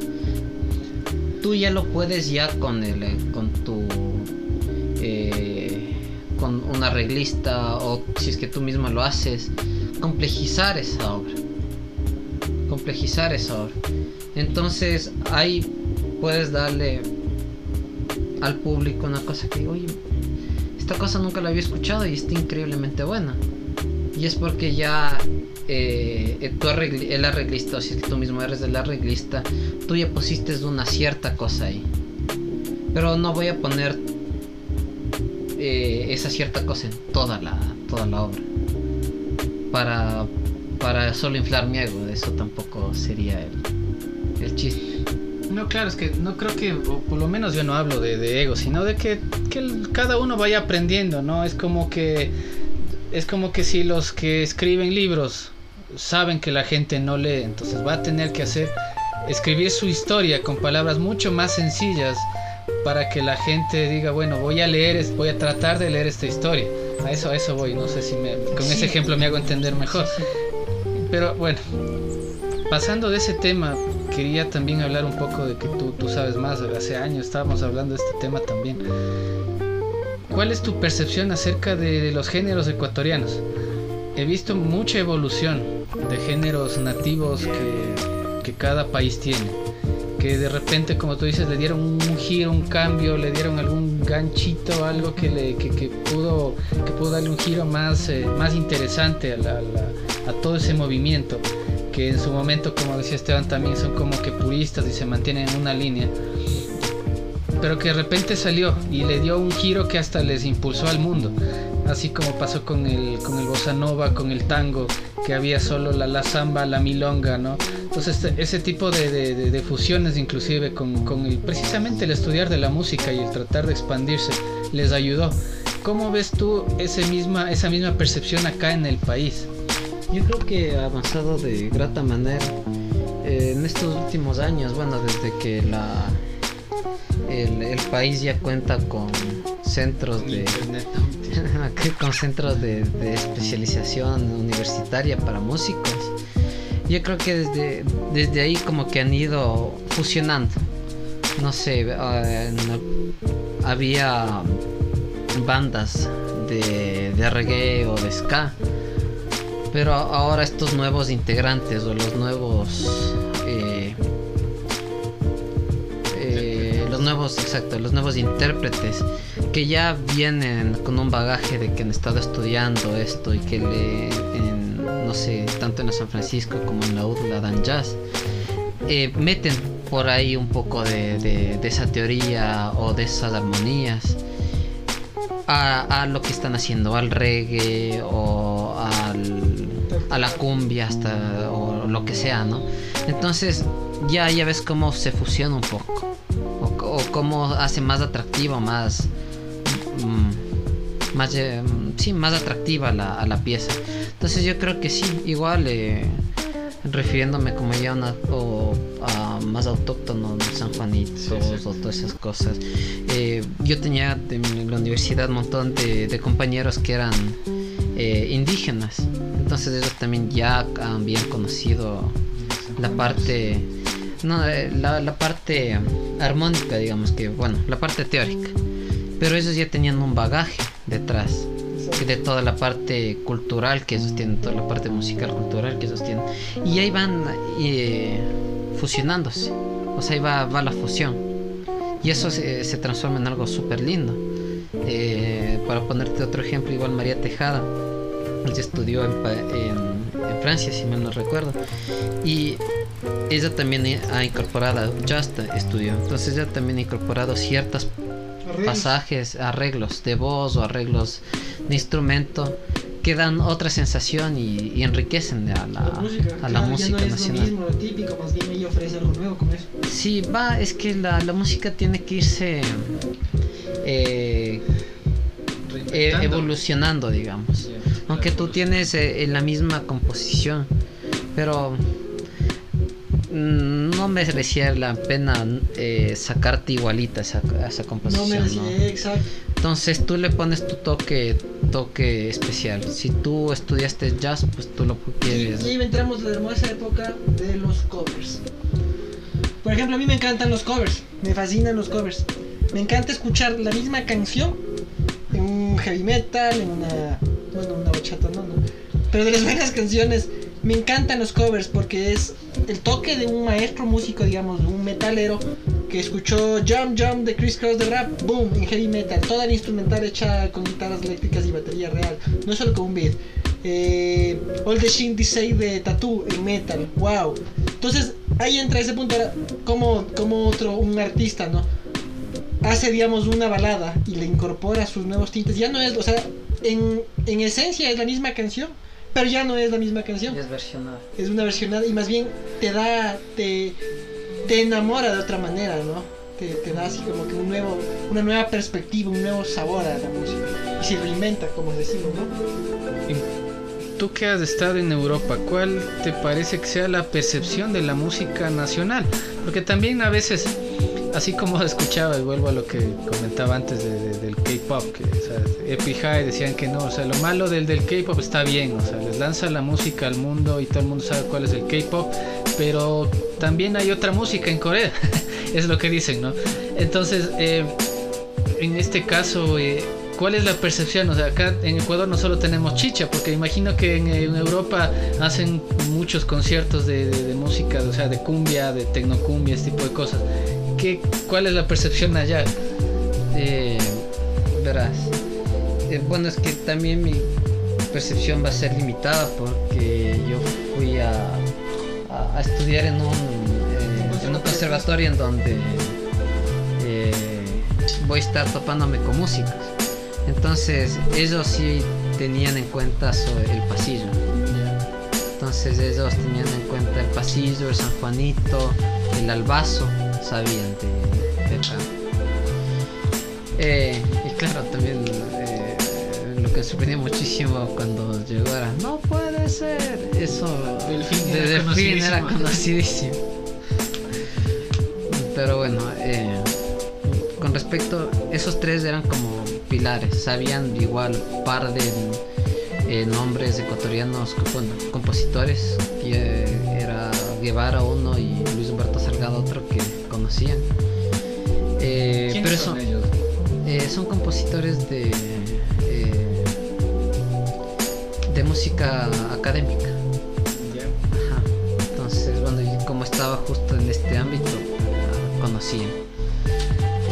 Tú ya lo puedes ya con el, con tu con un arreglista o si es que tú mismo lo haces complejizar esa obra. Complejizar esa obra. Entonces ahí puedes darle al público una cosa que oye, esta cosa nunca la había escuchado y está increíblemente buena. Y es porque ya eh, tú el arreglista, o si es que tú mismo eres el arreglista, tú ya pusiste una cierta cosa ahí. Pero no voy a poner eh, esa cierta cosa en toda la, toda la obra para, para solo inflar mi ego. Eso tampoco sería el, el chiste. No, claro, es que no creo que, por lo menos yo no hablo de, ego, sino de que, que, cada uno vaya aprendiendo, ¿no? Es como que, es como que si los que escriben libros saben que la gente no lee, entonces va a tener que hacer, escribir su historia con palabras mucho más sencillas para que la gente diga, bueno, voy a leer, voy a tratar de leer esta historia. A eso, a eso voy. No sé si con ese ejemplo me hago entender mejor. Pero bueno, pasando de ese tema, quería también hablar un poco de que tú, tú sabes más. Hace años estábamos hablando de este tema también. ¿Cuál es tu percepción acerca de, los géneros ecuatorianos? He visto mucha evolución de géneros nativos que, que cada país tiene que de repente, como tú dices, le dieron un giro, un cambio, le dieron algún ganchito, algo que, le, que, pudo, que pudo darle un giro más, eh, más interesante a, a, todo ese movimiento, que en su momento, como decía Esteban, también son como que puristas y se mantienen en una línea, pero que de repente salió y le dio un giro que hasta les impulsó al mundo, así como pasó con el, con el bossa nova, con el tango, que había solo la, la samba, la milonga, ¿no? Entonces este, ese tipo de, fusiones inclusive con, precisamente el estudiar de la música y el tratar de expandirse les ayudó. ¿Cómo ves tú ese misma, esa misma percepción acá en el país? Yo creo que ha avanzado de grata manera eh, en estos últimos años, bueno, desde que la, el, país ya cuenta con centros de con centros de especialización universitaria para músicos yo creo que desde, desde ahí como que han ido fusionando. No sé, eh, había bandas de, de reggae o de ska. Pero ahora estos nuevos integrantes o los nuevos... Eh, eh, los nuevos, exacto, los nuevos intérpretes que ya vienen con un bagaje de que han estado estudiando esto y que le no sé, tanto en San Francisco como en la UD, la Dan Jazz, eh, meten por ahí un poco de, esa teoría o de esas armonías a, lo que están haciendo, al reggae o a la cumbia hasta o lo que sea, ¿no? Entonces ya, ya ves cómo se fusiona un poco o, cómo hace más atractivo, más... Mm, más, eh, sí, más atractiva la, a la pieza. Entonces yo creo que sí, igual eh, refiriéndome como ya una, o, a más autóctono, San Juanito o todas esas cosas. Eh, yo tenía en la universidad un montón de, compañeros que eran eh, indígenas, entonces ellos también ya habían conocido la parte, no, la, la parte armónica, digamos que, bueno, la parte teórica pero ellos ya tenían un bagaje detrás de toda la parte cultural que ellos tienen, toda la parte musical cultural que ellos tienen. Y ahí van eh, fusionándose, o sea, ahí va, va la fusión. Y eso se, transforma en algo súper lindo. Eh, para ponerte otro ejemplo, igual María Tejada, ella estudió en, Francia, si mal no recuerdo, y ella también ha incorporado, Just estudió, entonces ella también ha incorporado ciertas pasajes, arreglos de voz o arreglos de instrumento que dan otra sensación y, y enriquecen a la, la música, a la música no es nacional. Lo mismo, lo típico, más bien ella ofrece algo nuevo con eso. Sí, va, es que la, la música tiene que irse eh, eh, evolucionando, digamos. Yeah, Aunque tú tienes eh, la misma composición, pero mm, no merecía la pena eh, sacarte igualita esa, esa composición. No merecía, ¿no? exacto. Entonces tú le pones tu toque toque especial. Si tú estudiaste jazz, pues tú lo quieres. Y, y entramos en la hermosa época de los covers. Por ejemplo, a mí me encantan los covers. Me fascinan los covers. Me encanta escuchar la misma canción en un heavy metal, en una. Bueno, una bachata, no, no. Pero de las buenas canciones, me encantan los covers porque es el toque de un maestro músico, digamos, un metalero que escuchó Jump Jump de Chris Cross de rap, boom, en heavy metal, toda la instrumental hecha con guitarras eléctricas y batería real, no solo con un beat. Eh, All the Shin Say de Tattoo en metal, wow. Entonces ahí entra ese punto, como, como otro, un artista, ¿no? Hace, digamos, una balada y le incorpora sus nuevos tintes. Ya no es, o sea, en, en esencia es la misma canción, pero ya no es la misma canción. Es versionada. Es una versionada y más bien te da, te, te enamora de otra manera, ¿no? Te, te, da así como que un nuevo, una nueva perspectiva, un nuevo sabor a la música. Y se reinventa, como decimos, ¿no? Tú que has estado en Europa, ¿cuál te parece que sea la percepción de la música nacional? Porque también a veces, así como escuchaba y vuelvo a lo que comentaba antes de, de, del K-pop, que o sea, Epi High decían que no, o sea, lo malo del, del K-pop está bien, o sea, les lanza la música al mundo y todo el mundo sabe cuál es el K-pop, pero también hay otra música en Corea, es lo que dicen, ¿no? Entonces, eh, en este caso, eh, ¿cuál es la percepción? O sea, acá en Ecuador no solo tenemos chicha, porque imagino que en, Europa hacen muchos conciertos de, de, de, música, o sea, de cumbia, de tecnocumbia, este tipo de cosas. ¿Qué, ¿Cuál es la percepción allá? Eh, verás, eh, bueno, es que también mi percepción va a ser limitada porque yo fui a, estudiar en un, eh, en un conservatorio en donde voy a estar topándome con músicos. Entonces ellos sí tenían en cuenta el pasillo. Entonces ellos tenían en cuenta el pasillo, el San Juanito, el albazo, sabían de, acá. Eh, y claro, también eh, lo que sorprendió muchísimo cuando llegó era, no puede ser, eso Delfín de Delfín era conocidísimo. Pero bueno, eh, con respecto, esos tres eran como pilares, sabían igual par de eh, nombres ecuatorianos, bueno, compositores, que era Guevara uno y Luis Humberto Salgado otro que conocían. Eh, pero son, son ellos? Eh, son compositores de eh, de música académica. Ajá. Entonces, bueno, y como estaba justo en este ámbito, conocía.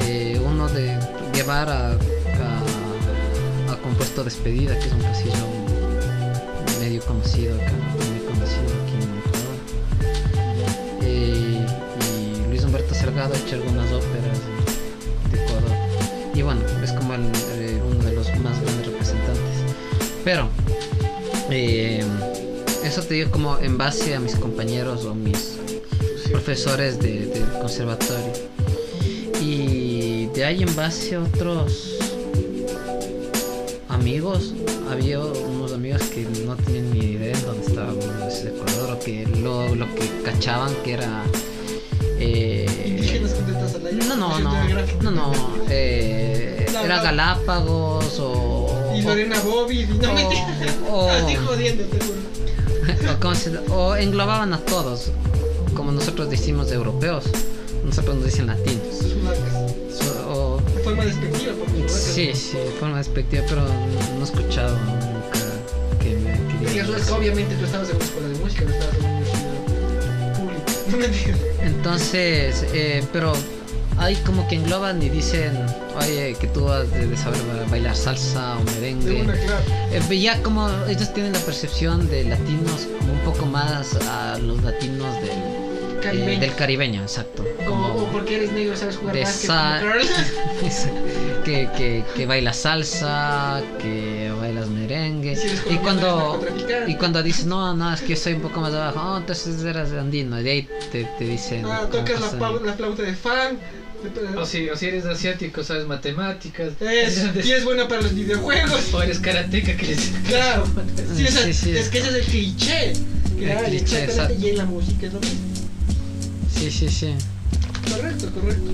Eh, uno de Guevara ha, ha, compuesto Despedida, que es un pasillo medio conocido acá, Ha hecho algunas óperas de, Ecuador. Y bueno, es como eh, uno de los más grandes representantes. Pero, eh, eso te digo como en base a mis compañeros o mis profesores de, del conservatorio. Y de ahí en base a otros amigos, había unos amigos que no tenían ni idea de dónde estábamos en Ecuador o que lo, lo que cachaban que era... Eh, no, no, no, no, no, eh, era Galápagos o... Y Lorena Bobby, no me o, englobaban a todos, como nosotros decimos europeos, nosotros nos dicen latinos. Forma despectiva. Sí, sí, de forma despectiva, pero no, he escuchado nunca que me... Obviamente tú estabas en una escuela de música, no estabas en Entonces, eh, pero hay como que engloban y dicen, oye, que tú has de, saber bailar salsa o merengue. Eh, ya como ellos tienen la percepción de latinos como un poco más a los latinos del caribeño, eh, del caribeño exacto. Como, porque eres negro sabes jugar de que, que, que bailas salsa, que merengue. Y, cuando y cuando dices, no, no, es que yo soy un poco más abajo, oh, entonces eras andino. Y de ahí te, te dicen... Ah, tocas la, la flauta de fan o si, o si eres asiático, sabes matemáticas. Es, y es buena para los videojuegos. O eres karateca que les... Claro. Sí, es que ese es el cliché. Que el cliché, y en la música es lo mismo. Sí, sí, sí. Correcto, correcto.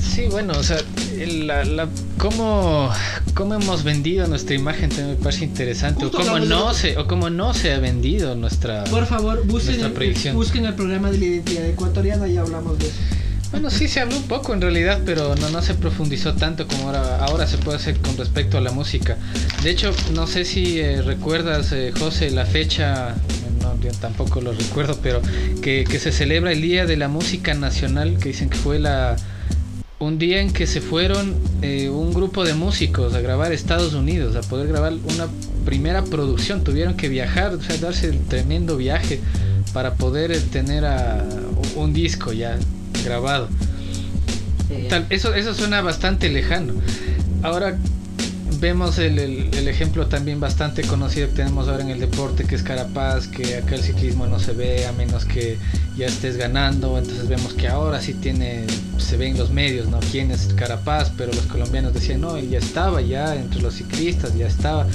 Sí, bueno, o sea, la, la, cómo, cómo hemos vendido nuestra imagen también me parece interesante. o cómo, no se, o cómo no se ha vendido nuestra Por favor, busquen, el, busquen el programa de la identidad ecuatoriana y hablamos de eso. Bueno, sí se habló un poco en realidad, pero no, no se profundizó tanto como ahora, ahora se puede hacer con respecto a la música. De hecho, no sé si eh, recuerdas, eh, José, la fecha, no, yo tampoco lo recuerdo, pero que, se celebra el Día de la Música Nacional, que dicen que fue la un día en que se fueron eh, un grupo de músicos a grabar Estados Unidos, a poder grabar una primera producción. Tuvieron que viajar, o sea, darse el tremendo viaje para poder tener a, un disco ya grabado. eso, eso suena bastante lejano. Ahora vemos el, ejemplo también bastante conocido que tenemos ahora en el deporte, que es Carapaz, que acá el ciclismo no se ve a menos que ya estés ganando. Entonces vemos que ahora sí tiene, se ve en los medios, ¿no? ¿Quién es Carapaz? Pero los colombianos decían, no, él ya estaba ya entre los ciclistas, ya estaba.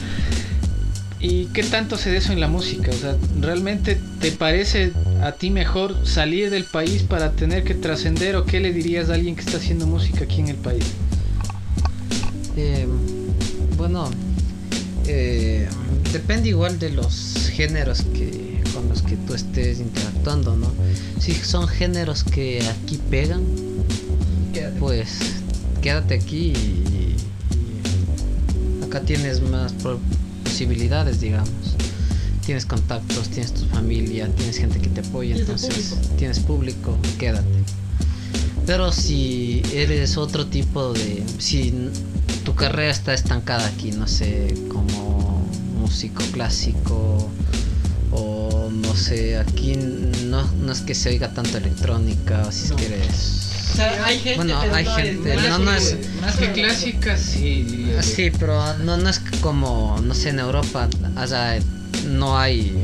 ¿Y qué tanto se de eso en la música? O sea, ¿realmente te parece a ti mejor salir del país para tener que trascender o qué le dirías a alguien que está haciendo música aquí en el país? Eh, bueno, eh, depende igual de los géneros que con los que tú estés interactuando, ¿no? Si son géneros que aquí pegan, pues quédate aquí y, acá tienes más posibilidades, digamos. Tienes contactos, tienes tu familia, tienes gente que te apoya, entonces tienes público, quédate. Pero si eres otro tipo de... Si tu carrera está estancada aquí, no sé, como músico clásico o no sé, aquí no, no es que se oiga tanto electrónica, si es que eres o sea, hay gente, bueno, hay gente, no, no es más que clásica, sí. Sí, pero no, no es como, no sé, en Europa, allá no hay.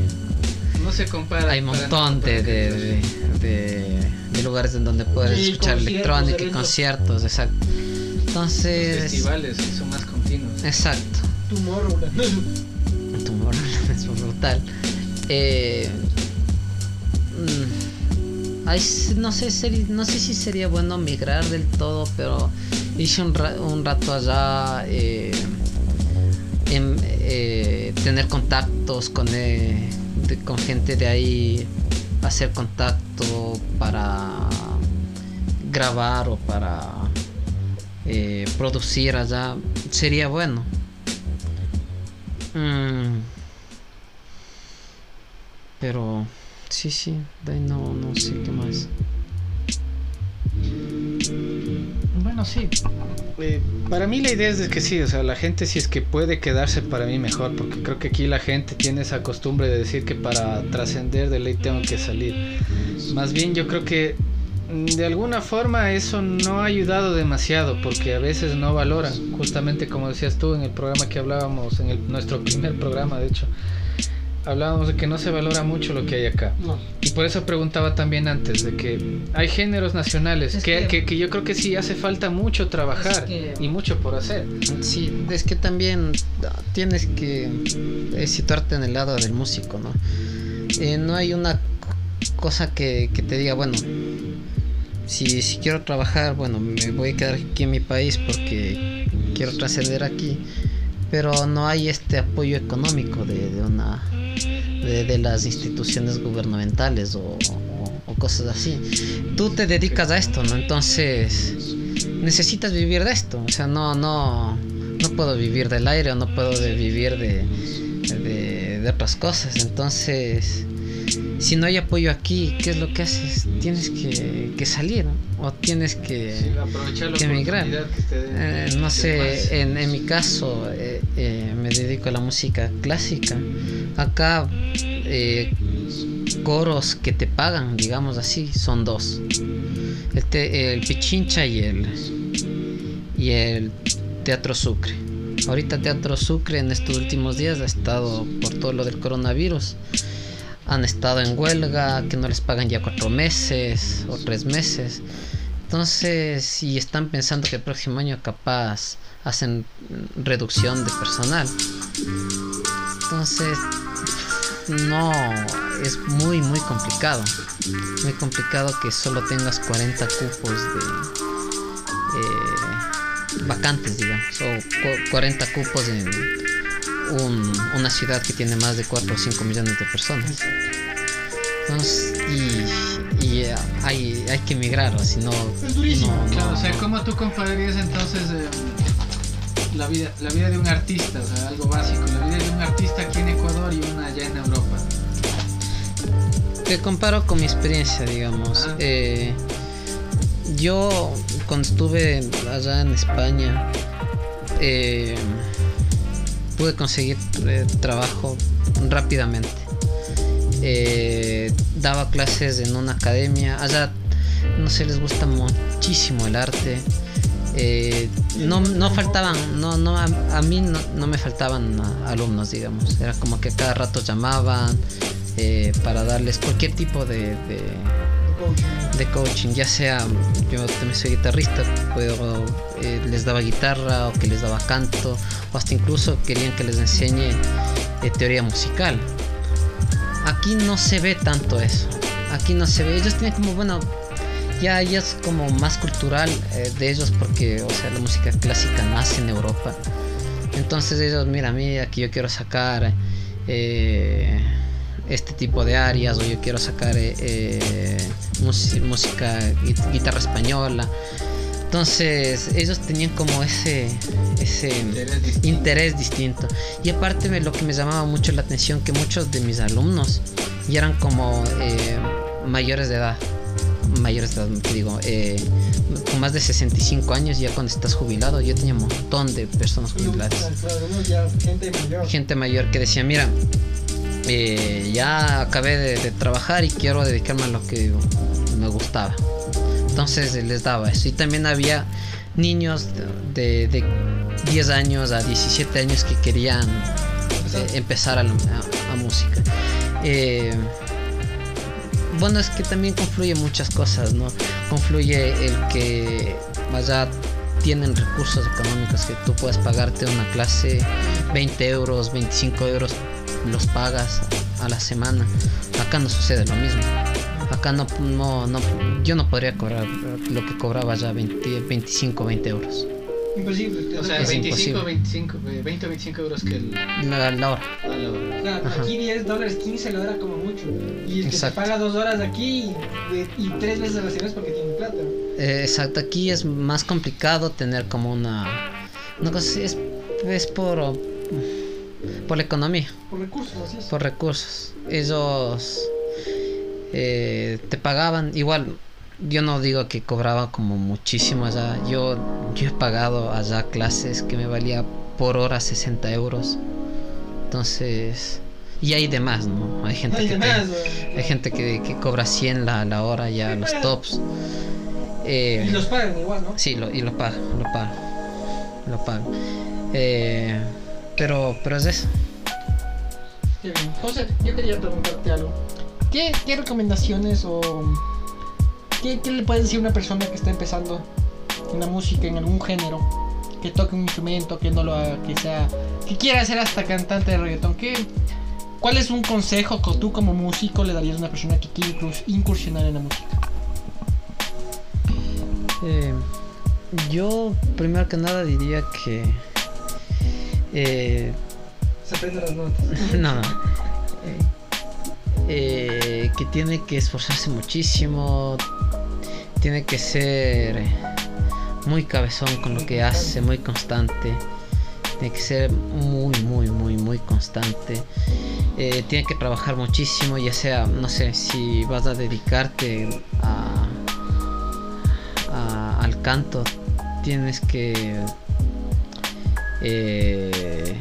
No se compara. Hay un montón de, de, de, lugares en donde puedes escuchar electrónica y conciertos, exacto. Entonces. Los festivales son más continuos. Exacto. Tomorrowland. Tomorrowland es brutal. Eh. Mm, no sé, no sé si sería bueno migrar del todo, pero hice un, rato allá eh, en, eh, tener contactos con, eh, con gente de ahí, hacer contacto para grabar o para producir allá, sería bueno. Mm. Pero Sí, sí, no, no sé qué más. Bueno, sí. Eh, para mí la idea es que sí, o sea, la gente si es que puede quedarse para mí mejor, porque creo que aquí la gente tiene esa costumbre de decir que para trascender de ley tengo que salir. Más bien yo creo que de alguna forma eso no ha ayudado demasiado, porque a veces no valoran, justamente como decías tú en el programa que hablábamos, en nuestro primer programa de hecho hablábamos de que no se valora mucho lo que hay acá. Y por eso preguntaba también antes, de que hay géneros nacionales que, que, yo creo que sí hace falta mucho trabajar y mucho por hacer. Sí, es que también tienes que situarte en el lado del músico, ¿no? Eh, no hay una cosa que, que te diga, bueno, si, si quiero trabajar, bueno, me voy a quedar aquí en mi país porque quiero trascender aquí pero no hay este apoyo económico de, de una de, las instituciones gubernamentales o, cosas así. Tú te dedicas a esto, ¿no? Entonces, necesitas vivir de esto. O sea, no, no, no puedo vivir del aire o no puedo vivir de, de, de otras cosas. Entonces si no hay apoyo aquí, ¿qué es lo que haces? Tienes que, salir o tienes que, emigrar. Eh, no sé, en, mi caso eh, eh, me dedico a la música clásica. Acá coros que te pagan, digamos así, son dos. El, Pichincha y el, y el Teatro Sucre. Ahorita Teatro Sucre en estos últimos días ha estado por todo lo del coronavirus han estado en huelga, que no les pagan ya cuatro meses o tres meses. Entonces, si están pensando que el próximo año capaz hacen reducción de personal. Entonces, no, es muy, muy complicado. Muy complicado que solo tengas 40 cupos de eh, vacantes, digamos, o 40 cupos en una ciudad que tiene más de 4 o 5 millones de personas. y, eh, hay, hay que emigrar, o si no. claro, o sea, ¿cómo tú compararías entonces eh, la, vida, la vida de un artista, o sea, algo básico, la vida de un artista aquí en Ecuador y una allá en Europa? Te comparo con mi experiencia, digamos. Eh, yo, cuando estuve allá en España, eh, pude conseguir eh, trabajo rápidamente. Eh, daba clases en una academia. Allá no sé, les gusta muchísimo el arte. Eh, no, no faltaban, no, no, a, mí no, me faltaban alumnos, digamos. Era como que cada rato llamaban para darles cualquier tipo de coaching, ya sea yo también soy guitarrista, puedo, eh, les daba guitarra o que les daba canto, o hasta incluso querían que les enseñe eh, teoría musical. Aquí no se ve tanto eso, aquí no se ve, ellos tienen como, bueno, ya, es como más cultural eh, de ellos porque, o sea, la música clásica nace en Europa. Entonces ellos, mira, mira, aquí yo quiero sacar este tipo de áreas o yo quiero sacar eh, eh, música, guitarra española. Entonces ellos tenían como ese, ese interés, distinto. Y aparte lo que me llamaba mucho la atención que muchos de mis alumnos ya eran como eh, mayores de edad. Mayores de edad, digo, con más de 65 años ya cuando estás jubilado. Yo tenía un montón de personas jubiladas. Gente mayor que decía, mira, eh, ya acabé de, trabajar y quiero dedicarme a lo que me gustaba. Entonces les daba eso. Y también había niños de, 10 años a 17 años que querían eh, empezar a, música. Eh, bueno, es que también confluye muchas cosas, ¿no? Confluye el que vaya tienen recursos económicos que tú puedes pagarte una clase 20 euros, 25 euros los pagas a la semana. Acá no sucede lo mismo. Acá no, no, no yo no podría cobrar lo que cobraba ya 20, 25, 20 euros. Imposible. O sea, 25, 25, 20 o 25 euros que el... la, la, hora. aquí 10 dólares 15 la hora como mucho. Y el que se paga 2 horas aquí y, 3 veces a la semana porque tiene plata. Eh, exacto, aquí es más complicado tener como una... Una cosa es, es por por la economía. Por recursos, así es. Por recursos. Ellos eh, te pagaban igual. Yo no digo que cobraba como muchísimo allá. Yo, yo he pagado allá clases que me valía por hora 60 euros. Entonces... Y hay demás, ¿no? Hay gente, que, hay gente que, que, cobra 100 la, la hora ya, los tops. Eh, y los pagan igual, ¿no? Sí, lo, y lo pagan, lo pagan. Lo pagan. Eh, pero, pero es eso. José, yo quería preguntarte algo. ¿Qué, qué recomendaciones o qué, qué, le puedes decir a una persona que está empezando en la música, en algún género, que toque un instrumento, que no lo haga, que sea, que quiera ser hasta cantante de reggaetón? ¿Qué, ¿Cuál es un consejo que tú como músico le darías a una persona que quiere incursionar en la música? Eh, yo primero que nada diría que eh, Se aprende las notas. no. Eh, que tiene que esforzarse muchísimo. Tiene que ser muy cabezón con lo que hace, muy constante. Tiene que ser muy, muy, muy, muy constante. Eh, tiene que trabajar muchísimo, ya sea, no sé, si vas a dedicarte al canto, tienes que eh,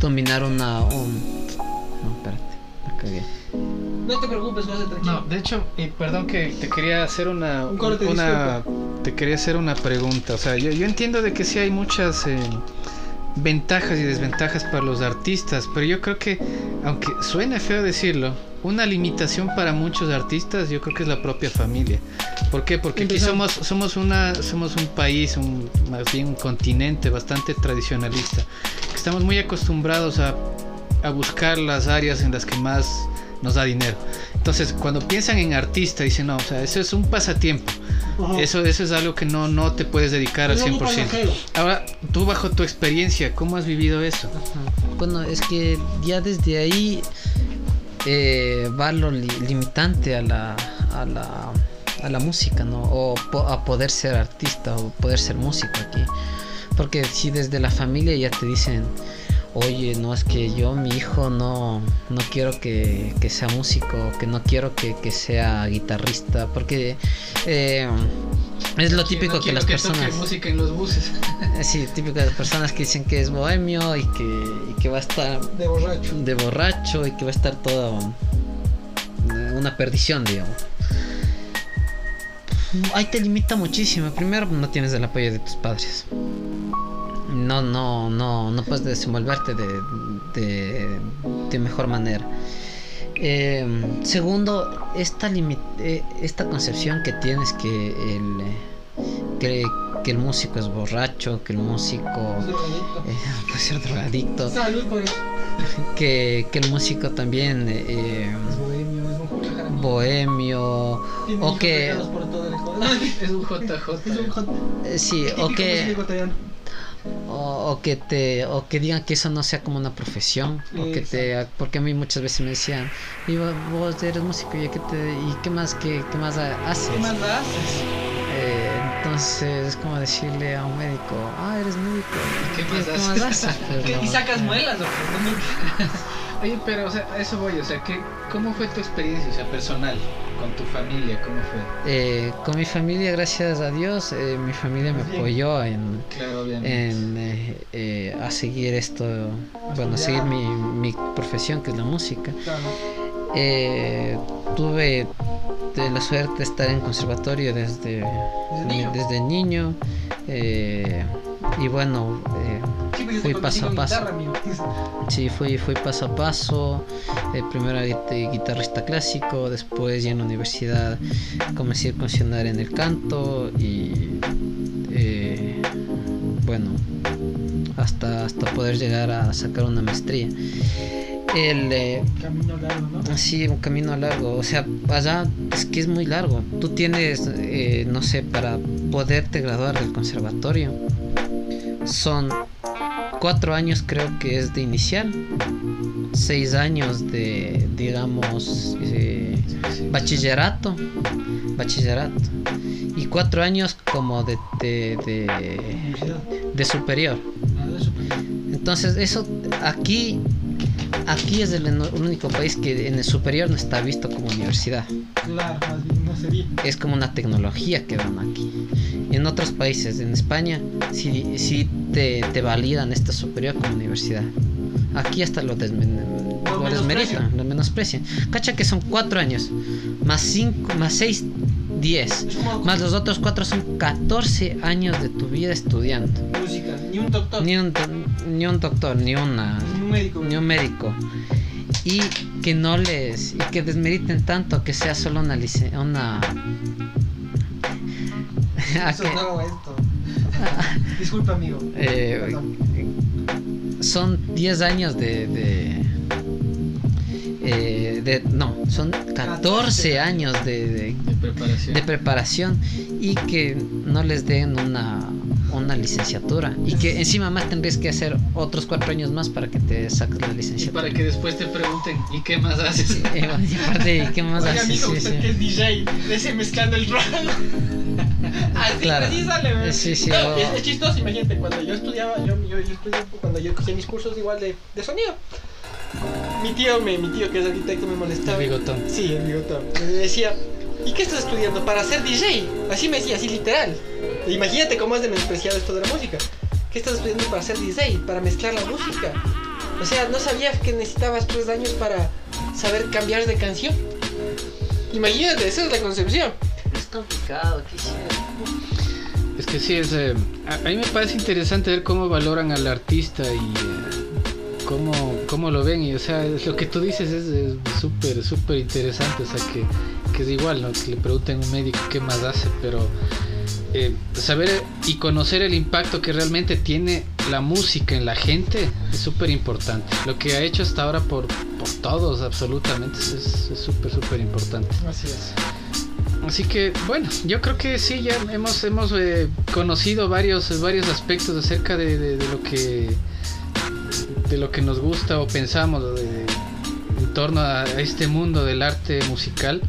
dominar una... Un, no, espérate, me cagué. No te preocupes, José, tranquilo. No, de hecho, y perdón que te quería hacer una, una te quería hacer una pregunta. O sea, yo, yo entiendo de que sí hay muchas eh, ventajas y desventajas para los artistas, pero yo creo que, aunque suene feo decirlo, una limitación para muchos artistas yo creo que es la propia familia. ¿Por qué? Porque aquí somos, somos, una, somos un país, un, más bien un continente bastante tradicionalista. Estamos muy acostumbrados a, a buscar las áreas en las que más nos da dinero. Entonces, cuando piensan en artista, dicen, no, o sea, eso es un pasatiempo. Eso, eso es algo que no, no te puedes dedicar al 100%. Ahora, tú bajo tu experiencia, ¿cómo has vivido eso? Bueno, es que ya desde ahí eh, va lo limitante a la, a la, a la música, ¿no? O a poder ser artista o poder ser músico aquí. Porque si desde la familia ya te dicen, oye, no es que yo, mi hijo, no, no quiero que, sea músico, que no quiero que, sea guitarrista, porque eh, es lo típico que, las personas... música en los buses. sí, típico de las personas que dicen que es bohemio y que, va a estar... De borracho. De borracho y que va a estar todo... Una perdición, digamos ahí te limita muchísimo. Primero, no tienes el apoyo de tus padres no, no, no, no puedes desenvolverte de, de, mejor manera. Em, segundo, esta, eh, esta concepción que tienes que el, que, el músico es borracho, que el músico eh, puede ser drogadicto, que, que el músico también eh, es bohemio, o que es un JJ. Sí, o que o, que te o que digan que eso no sea como una profesión o que te porque a mí muchas veces me decían y vos eres músico y qué te y qué más qué, qué más haces qué más haces eh, entonces es como decirle a un médico ah eres médico ¿Qué, ¿qué, más, haces? y sacas muelas o Oye, pero o sea, a eso voy, o sea, ¿qué, ¿cómo fue tu experiencia, o sea, personal, con tu familia? ¿Cómo fue? Eh, con mi familia, gracias a Dios, eh, mi familia me apoyó en, en eh, a seguir esto, bueno, a seguir mi, mi, profesión, que es la música. tuve la suerte de estar en conservatorio desde, desde niño. y bueno, fui paso a paso. Sí, fui, fui paso a paso. Eh, primero guitarrista clásico, después ya en la universidad comencé a incursionar en el canto y eh, bueno, hasta, hasta poder llegar a sacar una maestría. El eh, camino largo, ¿no? Sí, un camino largo. O sea, allá es que es muy largo. Tú tienes, eh, no sé, para poderte graduar del conservatorio, son cuatro años creo que es de inicial, seis años de, digamos, eh, bachillerato, bachillerato, y cuatro años como de, de, superior. Entonces eso aquí aquí es el, único país que en el superior no está visto como universidad. Claro, no sería. Es como una tecnología que dan aquí. En otros países, en España, sí, sí te, te validan esta superior como universidad. Aquí hasta lo, desmen lo, desmeritan, lo menosprecian. Cacha que son cuatro años, más cinco, más seis, diez, más los otros cuatro son 14 años de tu vida estudiando. Música, ni un doctor. Ni un, ni un doctor, ni una. Médico. Ni un médico. Y que no les. Y que desmeriten tanto que sea solo una licencia. Una. Eso no, esto. Disculpa, amigo. Eh, son 10 años de, de, eh, de, no, son 14 años de, preparación. de, preparación. y que no les den una, una licenciatura y que encima más tendrías que hacer otros 4 años más para que te saques la licenciatura. Y para que después te pregunten, ¿y qué más haces? y aparte, ¿y qué más Oye, haces? Amigo, usted que es DJ, ese mezclando el rock. Así, Claro. así sale, Sí, sí, No, o- es, es chistoso, imagínate, cuando yo estudiaba, yo, yo, yo estudié, cuando yo cogía mis cursos igual de, de sonido. Mi tío, me, mi tío que es arquitecto me molestaba. El bigotón. Sí, el bigotón. Me decía, ¿y qué estás estudiando? Para ser DJ. Así me decía, así literal. Imagínate cómo es de menospreciado esto de la música. ¿Qué estás estudiando para ser DJ? Para mezclar la música. O sea, no sabía que necesitabas tres años para saber cambiar de canción. Imagínate, esa es la concepción. Es complicado, quisiera. Es que sí, es, eh, a, a mí me parece interesante ver cómo valoran al artista y eh, cómo, cómo lo ven. Y, o sea, lo que tú dices es súper, súper interesante. O sea, que, que es igual, ¿no? Que le pregunten a un médico qué más hace, pero eh, saber y conocer el impacto que realmente tiene la música en la gente es súper importante. Lo que ha hecho hasta ahora por, por todos, absolutamente, es es súper, súper importante. Así es. Así que bueno, yo creo que sí, ya hemos, hemos eh, conocido varios, varios aspectos acerca de, de- de lo que de lo que nos gusta o pensamos de- en torno a este mundo del arte musical.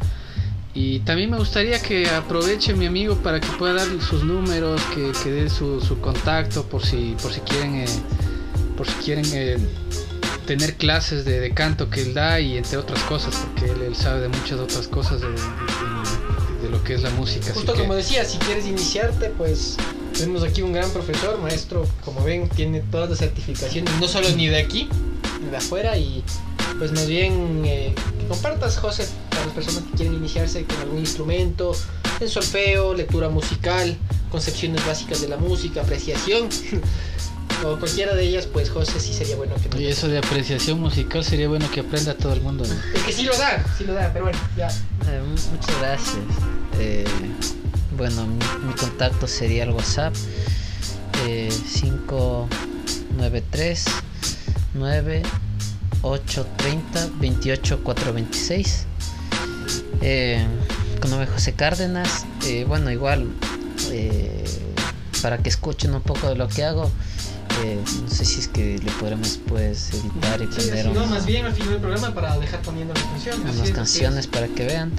Y también me gustaría que aproveche mi amigo para que pueda dar sus números, que, que dé su, su contacto por si, por si quieren, eh, por si quieren eh, tener clases de, de canto que él da y entre otras cosas, porque él, él sabe de muchas otras cosas de, de- de lo que es la música. así Justo que- como decía, si quieres iniciarte, pues tenemos aquí un gran profesor, maestro, como ven, tiene todas las certificaciones, no solo ni de aquí, ni de afuera, y pues más bien eh, que compartas, José, para las personas que quieren iniciarse con algún instrumento, en solfeo, lectura musical, concepciones básicas de la música, apreciación, o cualquiera de ellas, pues José sí sería bueno que nos Y eso de apreciación musical sería bueno que aprenda todo el mundo. ¿no? Es que sí lo da, sí lo da, pero bueno, ya. Eh, mu- muchas gracias. Eh, bueno, mi, contacto sería el WhatsApp eh, 593 9830 28426. Eh, con José Cárdenas. Eh, bueno, igual eh, para que escuchen un poco de lo que hago. Eh, no sé si es que le podremos pues editar y Sí, poner así, no, un- más bien al final del programa para dejar poniendo las canciones. unas canciones es. para que vean.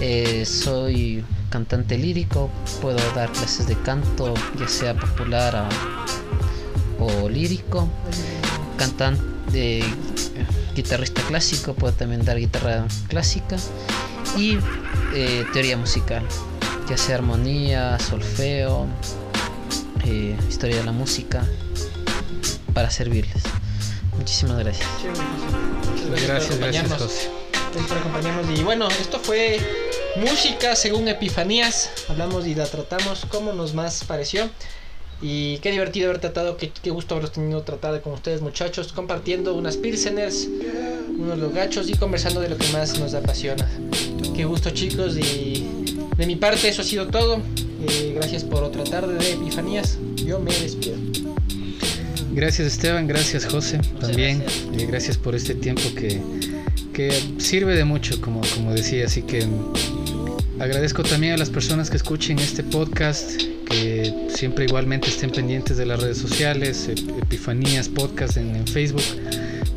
Eh, soy cantante lírico, puedo dar clases de canto, ya sea popular a- o lírico. Cantante, guitarrista clásico, puedo también dar guitarra clásica. Y eh, teoría musical, ya sea armonía, solfeo, eh, historia de la música, para servirles. Muchísimas gracias. Muchas Gracias, por gracias acompañarnos. José. Gracias por acompañarnos. Y bueno, esto fue música según Epifanías. Hablamos y la tratamos como nos más pareció. Y qué divertido haber tratado, qué, qué gusto haberlos tenido tratar con ustedes muchachos, compartiendo unas pilseners, unos logachos y conversando de lo que más nos apasiona. Qué gusto chicos y de mi parte eso ha sido todo. Eh, gracias por otra tarde de Epifanías. Yo me despido. Gracias Esteban, gracias José también. gracias. eh, gracias por este tiempo que, que sirve de mucho, como, como decía. Así que agradezco también a las personas que escuchen este podcast, que siempre igualmente estén pendientes de las redes sociales, Ep- Epifanías Podcast en, en Facebook,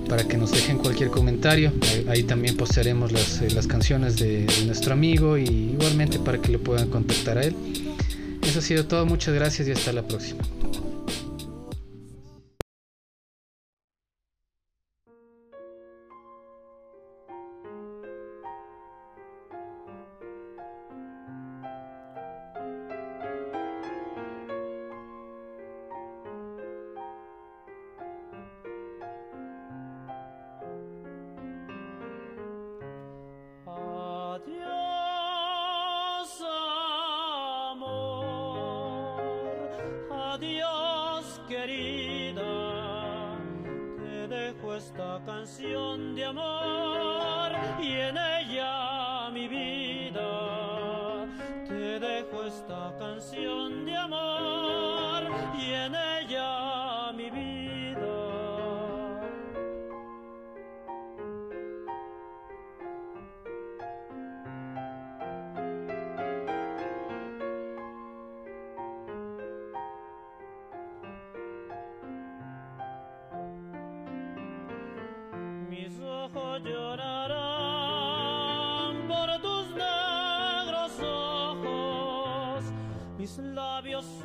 para que nos dejen cualquier comentario. Ahí, ahí también postearemos las, eh, las canciones de, de nuestro amigo y igualmente para que lo puedan contactar a él. Eso ha sido todo, muchas gracias y hasta la próxima.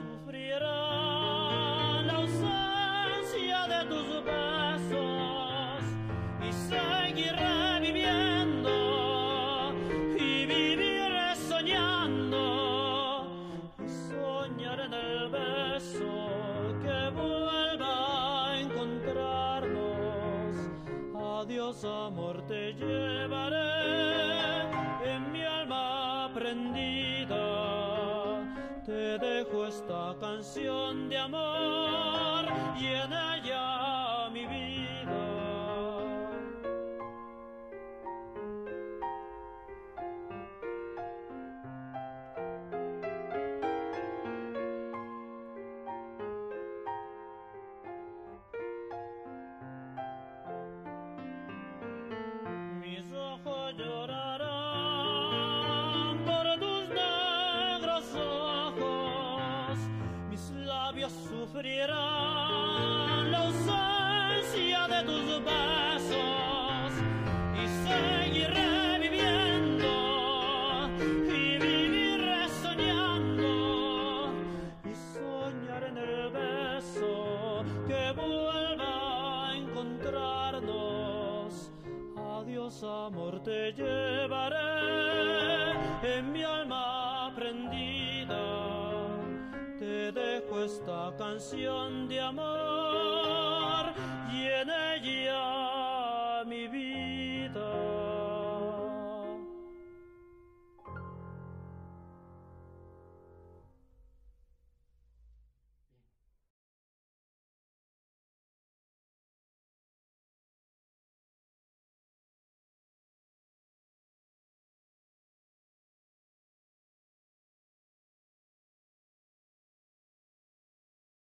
sufrirá na ausência de tus besos. Canción de amor y en canción de amor